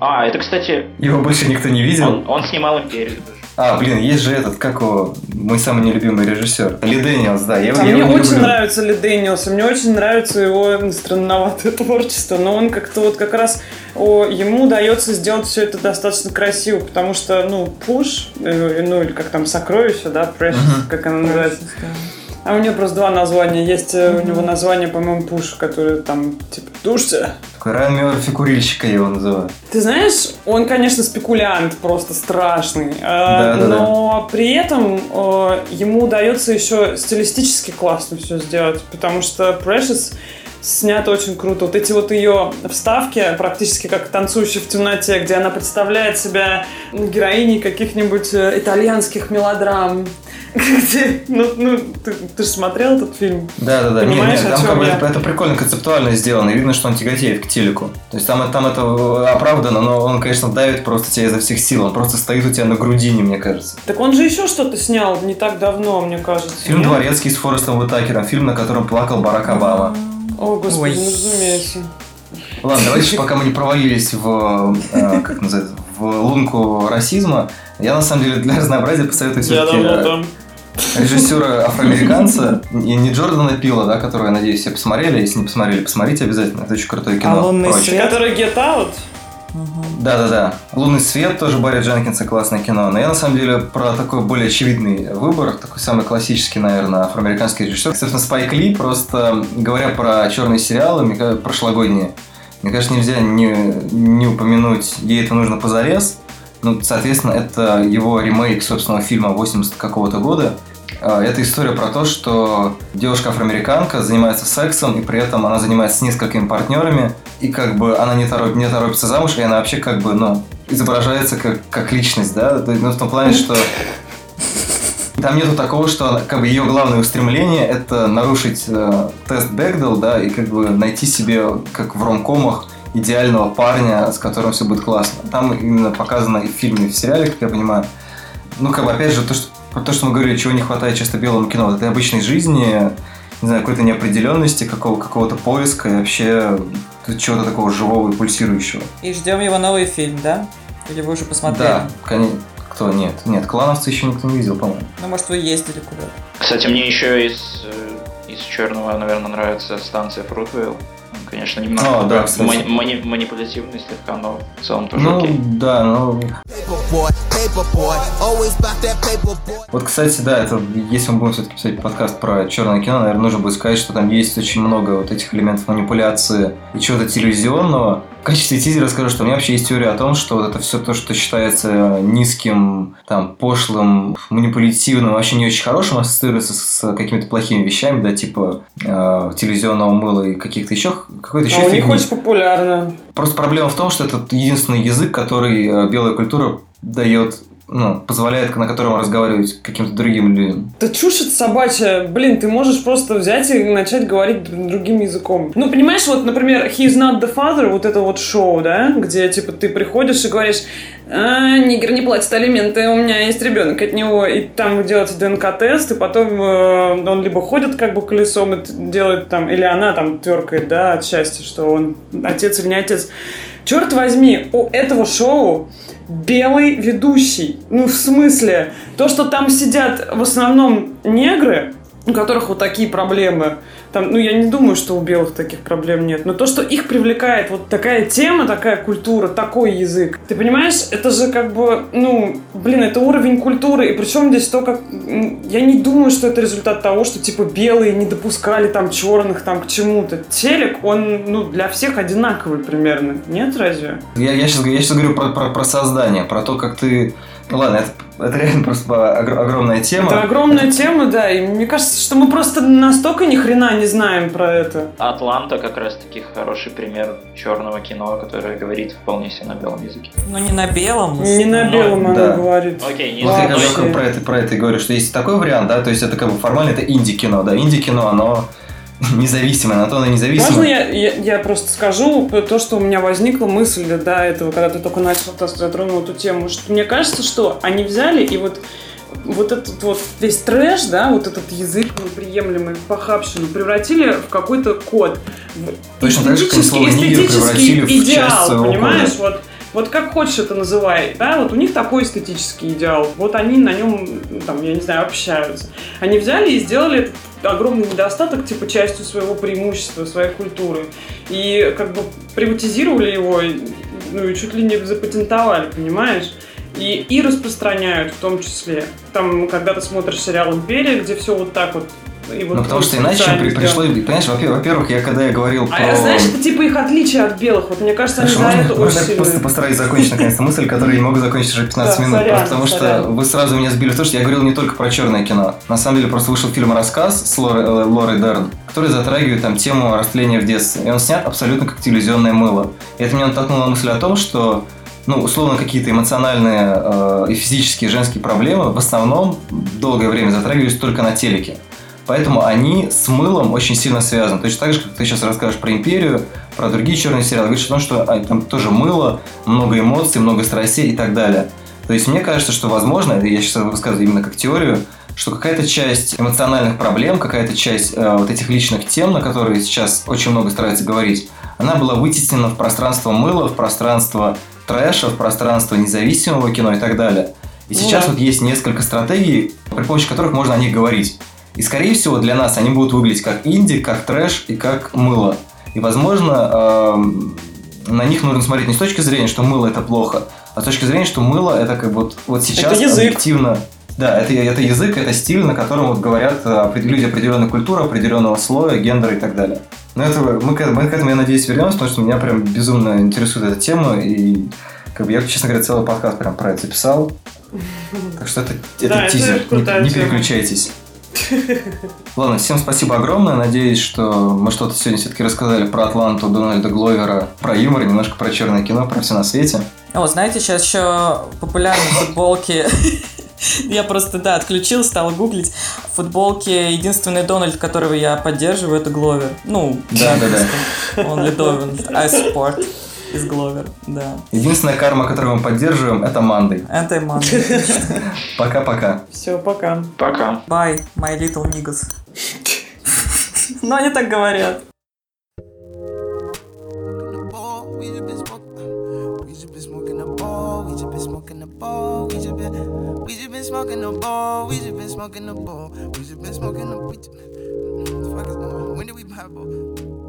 [SPEAKER 4] А, это, кстати,
[SPEAKER 1] Его больше никто не видел?
[SPEAKER 4] он, он снимал Империю.
[SPEAKER 1] А, блин, есть же этот, как его, мой самый нелюбимый режиссер. Ли Дэниелс, да, я,
[SPEAKER 3] А
[SPEAKER 1] я
[SPEAKER 3] мне
[SPEAKER 1] его
[SPEAKER 3] очень
[SPEAKER 1] люблю.
[SPEAKER 3] нравится Ли Дэниелс, и мне очень нравится его странноватое творчество, но он как-то вот как раз о, ему удается сделать все это достаточно красиво, потому что, ну, Push, э, ну, или как там, сокровище, да, Precious,
[SPEAKER 1] Мгм.
[SPEAKER 3] как она называется. А у него просто два названия. Есть э, у него название, по-моему, пуш, который там, типа, душься.
[SPEAKER 1] Такой Райан Мерфи курильщика его называю.
[SPEAKER 3] Ты знаешь, он, конечно, спекулянт просто страшный, э,
[SPEAKER 1] Да-да-да.
[SPEAKER 3] но при этом э, ему удается еще стилистически классно все сделать, потому что Precious снято очень круто. Вот эти вот ее вставки, практически как танцующие в темноте, где она представляет себя героиней каких-нибудь э, итальянских мелодрам. Где, ну, ну, ты, ты же смотрел этот фильм?
[SPEAKER 1] Да, да, да. Нет,
[SPEAKER 3] Понимаешь,
[SPEAKER 1] нет,
[SPEAKER 3] о
[SPEAKER 1] там
[SPEAKER 3] чем
[SPEAKER 1] как бы
[SPEAKER 3] я?
[SPEAKER 1] это, это прикольно концептуально сделано. И видно, что он тяготеет к телеку. То есть там, там это оправдано, но он, конечно, давит просто тебя изо всех сил. Он просто стоит у тебя на грудине, мне кажется.
[SPEAKER 3] Так он же еще что-то снял не так давно, мне кажется.
[SPEAKER 1] Фильм
[SPEAKER 3] нет?
[SPEAKER 1] «Дворецкий» с Форестом Уитакером. Фильм, на котором плакал Барак Обама.
[SPEAKER 3] О, господи,
[SPEAKER 2] Ой.
[SPEAKER 3] ну разумеется.
[SPEAKER 1] Ладно, давайте, пока мы не провалились в, э, как называется, в лунку расизма, я на самом деле для разнообразия посоветую
[SPEAKER 3] Я
[SPEAKER 1] все-таки
[SPEAKER 3] давно там.
[SPEAKER 1] Режиссера афроамериканца, и не Джордана Пила, да, которого, я надеюсь, все посмотрели. Если не посмотрели, посмотрите обязательно. Это очень крутое кино.
[SPEAKER 2] А «Лунный
[SPEAKER 1] Прочее.
[SPEAKER 2] свет»?
[SPEAKER 3] Который Get Out?
[SPEAKER 1] Да-да-да. «Лунный свет» тоже Барри Дженкинса классное кино. Но я, на самом деле, про такой более очевидный выбор, такой самый классический, наверное, афроамериканский режиссер. Собственно, Спайк Ли, просто говоря про черные сериалы, мне кажется, прошлогодние, мне кажется, нельзя не, не упомянуть «Ей это нужно позарез». Ну, соответственно, это его ремейк собственного фильма 80 какого-то года. А, Это история про то, что девушка-афроамериканка занимается сексом, и при этом она занимается с несколькими партнерами, и как бы она не, тороп- не торопится замуж, и она вообще как бы, ну, изображается как, как личность, да, ну, в том плане, что там нету такого, что как бы ее главное устремление это нарушить э, тест Бэгдел, да, и как бы найти себе, как в ромкомах, идеального парня, с которым все будет классно. Там именно показано и в фильме, и в сериале, как я понимаю. Ну, как бы, опять же, то, что, про то, что мы говорили, чего не хватает часто белому кино, вот этой обычной жизни, не знаю, какой-то неопределенности, какого, какого-то поиска и вообще чего-то такого живого и пульсирующего.
[SPEAKER 2] И ждем его новый фильм, да? Или вы уже посмотрели?
[SPEAKER 1] Да, конечно. Кто? Нет. Нет, клановцы еще никто не видел, по-моему.
[SPEAKER 2] Ну, может, вы ездили куда-то.
[SPEAKER 4] Кстати, мне еще из, э, из черного, наверное, нравится станция Фрутвейл. Он, Конечно, немного
[SPEAKER 1] А, да,
[SPEAKER 4] мани- мани- манипулятивный слегка, но в целом тоже
[SPEAKER 1] Ну,
[SPEAKER 4] окей.
[SPEAKER 1] да, ну...
[SPEAKER 5] Paper boy.
[SPEAKER 1] Вот, кстати, да, это если мы будем все-таки писать подкаст про черное кино, наверное, нужно будет сказать, что там есть очень много вот этих элементов манипуляции и чего-то телевизионного. В качестве тизера скажу, что у меня вообще есть теория о том, что вот это все то, что считается низким, там, пошлым, манипулятивным, вообще не очень хорошим, ассоциируется с какими-то плохими вещами, да, типа э, телевизионного мыла и каких-то еще, какой-то еще
[SPEAKER 3] А у них
[SPEAKER 1] фигни.
[SPEAKER 3] очень популярно.
[SPEAKER 1] Просто проблема в том, что это единственный язык, который э, белая культура дает ну, позволяет, на котором разговаривать каким-то другим людям.
[SPEAKER 3] Да чушь это собачья. Блин, ты можешь просто взять и начать говорить другим языком. Ну, понимаешь, вот, например, He's Not The Father, вот это вот шоу, да, где, типа, ты приходишь и говоришь, а, нигер не платит алименты, у меня есть ребенок от него, и там вы делаете ДНК-тест, и потом э, он либо ходит как бы колесом и делает там, или она там тверкает, да, от счастья, что он отец или не отец. Черт возьми, у этого шоу белый ведущий. Ну, в смысле, то, что там сидят в основном негры, у которых вот такие проблемы, там, ну, я не думаю, что у белых таких проблем нет. Но то, что их привлекает вот такая тема, такая культура, такой язык. Ты понимаешь, это же как бы, ну, блин, это уровень культуры. И причем здесь то, как... Я не думаю, что это результат того, что, типа, белые не допускали там черных там к чему-то. Телек, он, ну, для всех одинаковый примерно. Нет, разве?
[SPEAKER 1] Я, я, сейчас, я сейчас говорю про, про, про создание, про то, как ты ну ладно, это, это реально просто огромная тема.
[SPEAKER 3] Это огромная тема, да. И мне кажется, что мы просто настолько ни хрена не знаем про это.
[SPEAKER 4] Атланта как раз таки хороший пример черного кино, которое говорит вполне себе на белом языке.
[SPEAKER 2] Ну не на белом.
[SPEAKER 3] Не на белом но... она да. говорит.
[SPEAKER 4] Окей, не
[SPEAKER 1] вот я про это, про это говорю, что есть такой вариант, да, то есть это как бы формально это инди-кино, да, инди-кино, оно независимая, на то она независимая.
[SPEAKER 3] Можно я, я, я просто скажу то, что у меня возникла мысль до этого, когда ты только начал затронул эту тему, что мне кажется, что они взяли и вот вот этот вот весь трэш, да, вот этот язык неприемлемый, похабщину, превратили в какой-то код.
[SPEAKER 1] Точно так же, как слово эстетический
[SPEAKER 3] идеал, понимаешь? Кода. Вот вот как хочешь это называй, да, вот у них такой эстетический идеал, вот они на нем, там, я не знаю, общаются. Они взяли и сделали огромный недостаток, типа, частью своего преимущества, своей культуры. И как бы приватизировали его, ну и чуть ли не запатентовали, понимаешь? И, и распространяют в том числе. Там, когда ты смотришь сериал «Империя», где все вот так вот
[SPEAKER 1] и вот ну, потому что иначе при, пришло, понимаешь, во-первых, я когда я говорил
[SPEAKER 3] а про... А знаешь, это типа их отличие от белых. Вот мне кажется, они Хорошо, за можно, это
[SPEAKER 1] можно очень просто постараюсь закончить наконец-то мысль, которую я не могу закончить уже 15 минут. Сорян, потому что вы сразу меня сбили в то, что я говорил не только про черное кино. На самом деле просто вышел фильм «Рассказ» с Лорой, э, Лорой Дерн, который затрагивает там тему растления в детстве. И он снят абсолютно как телевизионное мыло. И это меня натолкнуло на мысль о том, что ну, условно, какие-то эмоциональные э, и физические женские проблемы в основном долгое время затрагивались только на телеке. Поэтому они с мылом очень сильно связаны. Точно так же, как ты сейчас расскажешь про империю, про другие черные сериалы, говоришь о том, что а, там тоже мыло, много эмоций, много страстей и так далее. То есть мне кажется, что возможно, я сейчас высказываю именно как теорию, что какая-то часть эмоциональных проблем, какая-то часть э, вот этих личных тем, на которые сейчас очень много стараются говорить, она была вытеснена в пространство мыла, в пространство трэша, в пространство независимого кино и так далее. И ну сейчас да. вот есть несколько стратегий, при помощи которых можно о них говорить. И, скорее всего, для нас они будут выглядеть как инди, как трэш и как мыло. И, возможно, э, на них нужно смотреть не с точки зрения, что мыло это плохо, а с точки зрения, что мыло это как вот, вот сейчас это язык. объективно. Да, это, это язык, это стиль, на котором вот говорят э, люди определенной культуры, определенного слоя, гендера и так далее. Но это, мы, к, мы к этому, я надеюсь, вернемся, потому что меня прям безумно интересует эта тема. И как бы я, честно говоря, целый подкаст прям про это записал. Так что это, это да, тизер. Это не, не переключайтесь. Ладно, всем спасибо огромное. Надеюсь, что мы что-то сегодня все-таки рассказали про Атланту, Дональда Гловера, про юмор, немножко про черное кино, про все на свете.
[SPEAKER 2] О, знаете, сейчас еще популярны футболки я просто, да, отключил, стал гуглить. Футболки единственный Дональд, которого я поддерживаю, это Гловер. Ну,
[SPEAKER 1] да, да, да.
[SPEAKER 2] Он I support из Гловер, да.
[SPEAKER 1] Единственная карма, которую мы поддерживаем, это Манды.
[SPEAKER 2] Это Манды.
[SPEAKER 1] Пока-пока.
[SPEAKER 3] Все, пока.
[SPEAKER 4] Пока.
[SPEAKER 2] Bye, my little niggas. Но они так говорят. Smoking the ball. We just been smoking the ball. We just been smoking the. We just, fuck is going on? When did we buy ball?